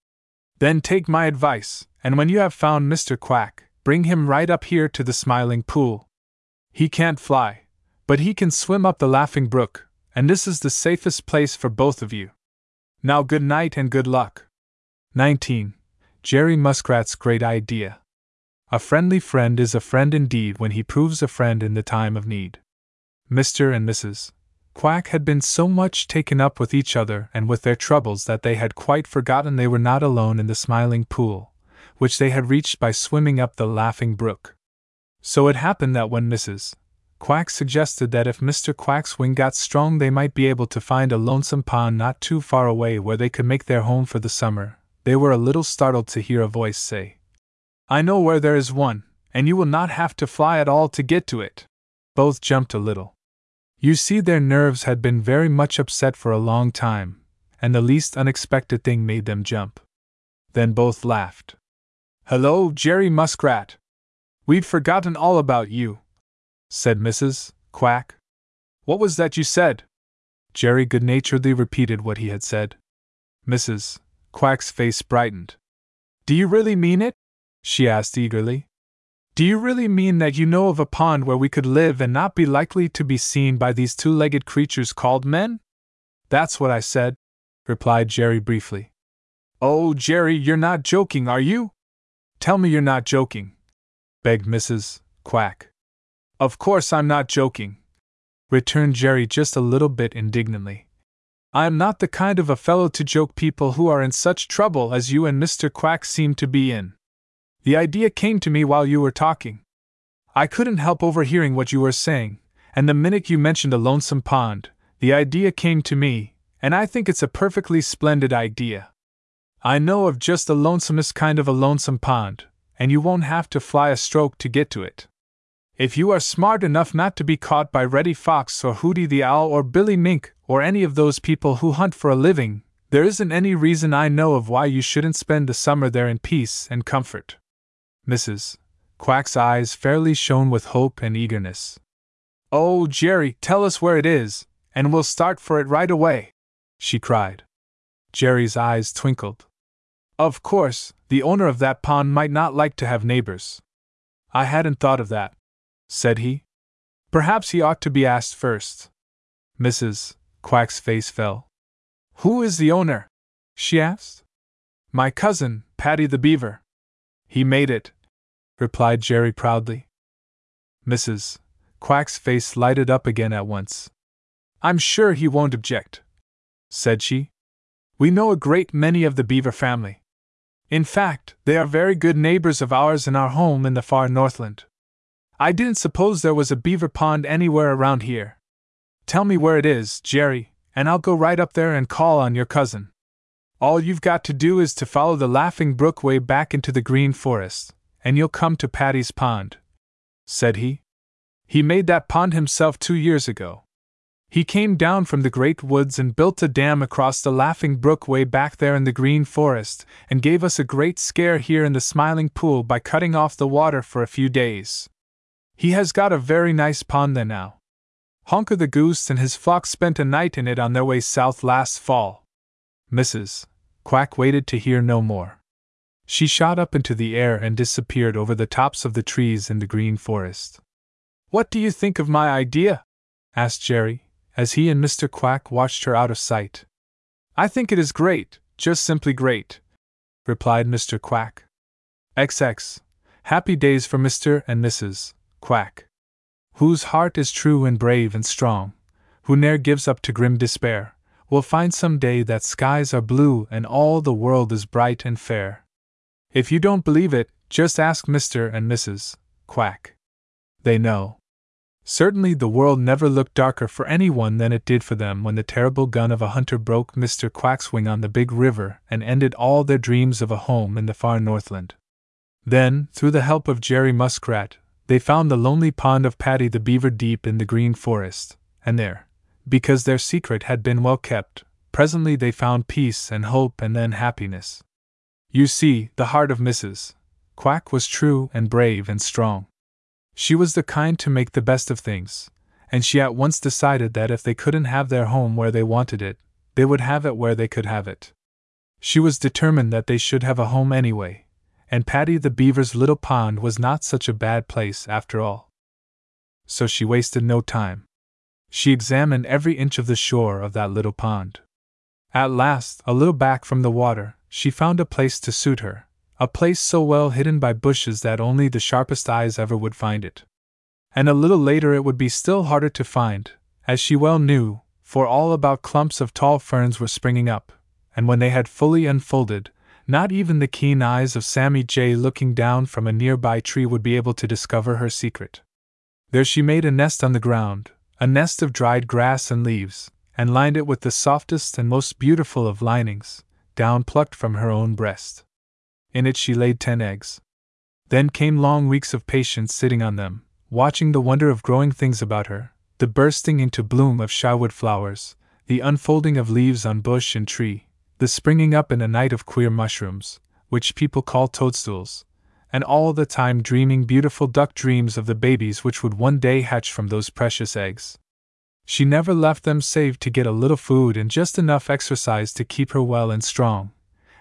Then take my advice, and when you have found Mr. Quack, bring him right up here to the Smiling Pool. He can't fly, but he can swim up the Laughing Brook, and this is the safest place for both of you. Now, good night and good luck. 19. Jerry Muskrat's Great Idea. A friendly friend is a friend indeed when he proves a friend in the time of need. Mr. and Mrs. Quack had been so much taken up with each other and with their troubles that they had quite forgotten they were not alone in the Smiling Pool, which they had reached by swimming up the Laughing Brook. So it happened that when Mrs. Quack suggested that if Mr. Quack's wing got strong they might be able to find a lonesome pond not too far away where they could make their home for the summer, they were a little startled to hear a voice say, I know where there is one, and you will not have to fly at all to get to it. Both jumped a little. You see, their nerves had been very much upset for a long time, and the least unexpected thing made them jump. Then both laughed. Hello, Jerry Muskrat! We'd forgotten all about you, said Mrs. Quack. What was that you said? Jerry good naturedly repeated what he had said. Mrs. Quack's face brightened. Do you really mean it? she asked eagerly. Do you really mean that you know of a pond where we could live and not be likely to be seen by these two legged creatures called men? That's what I said, replied Jerry briefly. Oh, Jerry, you're not joking, are you? Tell me you're not joking, begged Mrs. Quack. Of course I'm not joking, returned Jerry just a little bit indignantly. I am not the kind of a fellow to joke people who are in such trouble as you and Mr. Quack seem to be in. The idea came to me while you were talking. I couldn't help overhearing what you were saying, and the minute you mentioned a lonesome pond, the idea came to me, and I think it's a perfectly splendid idea. I know of just the lonesomest kind of a lonesome pond, and you won't have to fly a stroke to get to it. If you are smart enough not to be caught by Reddy Fox or Hooty the Owl or Billy Mink or any of those people who hunt for a living, there isn't any reason I know of why you shouldn't spend the summer there in peace and comfort. Mrs. Quack's eyes fairly shone with hope and eagerness. Oh, Jerry, tell us where it is, and we'll start for it right away, she cried. Jerry's eyes twinkled. Of course, the owner of that pond might not like to have neighbors. I hadn't thought of that, said he. Perhaps he ought to be asked first. Mrs. Quack's face fell. Who is the owner? she asked. My cousin, Paddy the Beaver. He made it, replied Jerry proudly. Mrs. Quack's face lighted up again at once. I'm sure he won't object, said she. We know a great many of the Beaver family. In fact, they are very good neighbors of ours in our home in the far Northland. I didn't suppose there was a beaver pond anywhere around here. Tell me where it is, Jerry, and I'll go right up there and call on your cousin. All you've got to do is to follow the Laughing Brook way back into the Green Forest, and you'll come to Paddy's Pond, said he. He made that pond himself two years ago. He came down from the great woods and built a dam across the Laughing Brook way back there in the Green Forest, and gave us a great scare here in the Smiling Pool by cutting off the water for a few days. He has got a very nice pond there now. Honker the Goose and his flock spent a night in it on their way south last fall. Mrs. Quack waited to hear no more. She shot up into the air and disappeared over the tops of the trees in the Green Forest. What do you think of my idea? asked Jerry, as he and Mr. Quack watched her out of sight. I think it is great, just simply great, replied Mr. Quack. XX. Happy days for Mr. and Mrs. Quack. Whose heart is true and brave and strong, who ne'er gives up to grim despair, will find some day that skies are blue and all the world is bright and fair. If you don't believe it, just ask Mr. and Mrs. Quack. They know. Certainly, the world never looked darker for anyone than it did for them when the terrible gun of a hunter broke Mr. Quack's wing on the big river and ended all their dreams of a home in the far Northland. Then, through the help of Jerry Muskrat, they found the lonely pond of Paddy the Beaver deep in the Green Forest, and there, because their secret had been well kept, presently they found peace and hope and then happiness. You see, the heart of Mrs. Quack was true and brave and strong. She was the kind to make the best of things, and she at once decided that if they couldn't have their home where they wanted it, they would have it where they could have it. She was determined that they should have a home anyway, and Paddy the Beaver's little pond was not such a bad place after all. So she wasted no time. She examined every inch of the shore of that little pond. At last, a little back from the water, she found a place to suit her, a place so well hidden by bushes that only the sharpest eyes ever would find it. And a little later it would be still harder to find, as she well knew, for all about clumps of tall ferns were springing up, and when they had fully unfolded, not even the keen eyes of Sammy Jay looking down from a nearby tree would be able to discover her secret. There she made a nest on the ground, a nest of dried grass and leaves, and lined it with the softest and most beautiful of linings, down plucked from her own breast. In it she laid ten eggs. Then came long weeks of patience sitting on them, watching the wonder of growing things about her, the bursting into bloom of shywood flowers, the unfolding of leaves on bush and tree, the springing up in a night of queer mushrooms, which people call toadstools, and all the time dreaming beautiful duck dreams of the babies which would one day hatch from those precious eggs. She never left them save to get a little food and just enough exercise to keep her well and strong,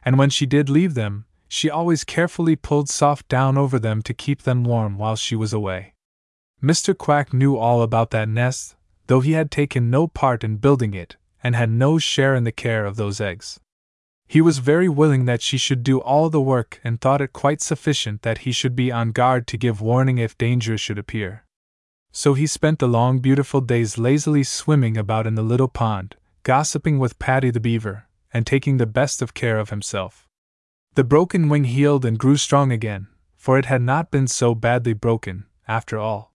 and when she did leave them, she always carefully pulled soft down over them to keep them warm while she was away. Mr. Quack knew all about that nest, though he had taken no part in building it, and had no share in the care of those eggs. He was very willing that she should do all the work and thought it quite sufficient that he should be on guard to give warning if danger should appear. So he spent the long, beautiful days lazily swimming about in the little pond, gossiping with Paddy the Beaver, and taking the best of care of himself. The broken wing healed and grew strong again, for it had not been so badly broken, after all.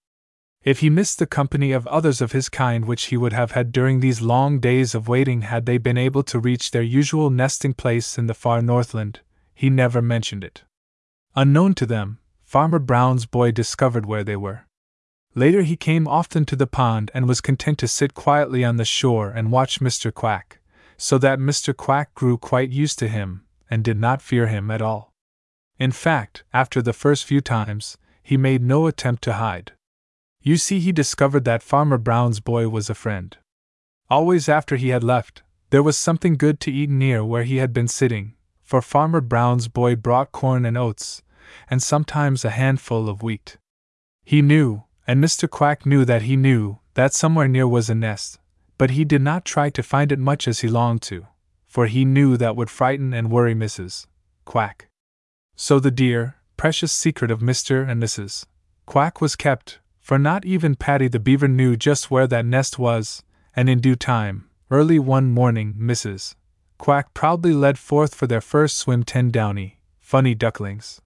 If he missed the company of others of his kind which he would have had during these long days of waiting had they been able to reach their usual nesting place in the far Northland, he never mentioned it. Unknown to them, Farmer Brown's boy discovered where they were. Later he came often to the pond and was content to sit quietly on the shore and watch Mr. Quack, so that Mr. Quack grew quite used to him and did not fear him at all. In fact, after the first few times, he made no attempt to hide. You see, he discovered that Farmer Brown's boy was a friend. Always after he had left, there was something good to eat near where he had been sitting, for Farmer Brown's boy brought corn and oats, and sometimes a handful of wheat. He knew, and Mr. Quack knew that he knew, that somewhere near was a nest, but he did not try to find it much as he longed to, for he knew that would frighten and worry Mrs. Quack. So the dear, precious secret of Mr. and Mrs. Quack was kept, for not even Paddy the Beaver knew just where that nest was, and in due time, early one morning, Mrs. Quack proudly led forth for their first swim ten downy, funny ducklings.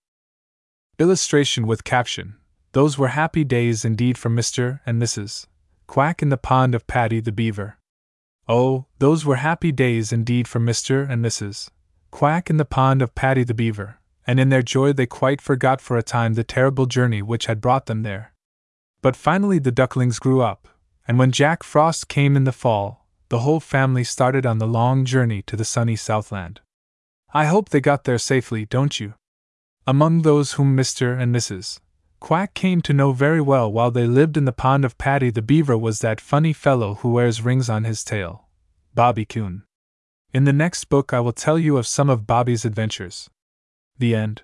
Illustration with caption Those were happy days indeed for Mr. and Mrs. Quack in the pond of Paddy the Beaver. Oh, those were happy days indeed for Mr. and Mrs. Quack in the pond of Paddy the Beaver, and in their joy they quite forgot for a time the terrible journey which had brought them there. But finally the ducklings grew up, and when Jack Frost came in the fall, the whole family started on the long journey to the sunny Southland. I hope they got there safely, don't you? Among those whom Mr. and Mrs. Quack came to know very well while they lived in the pond of Paddy the Beaver was that funny fellow who wears rings on his tail, Bobby Coon. In the next book, I will tell you of some of Bobby's adventures. The end.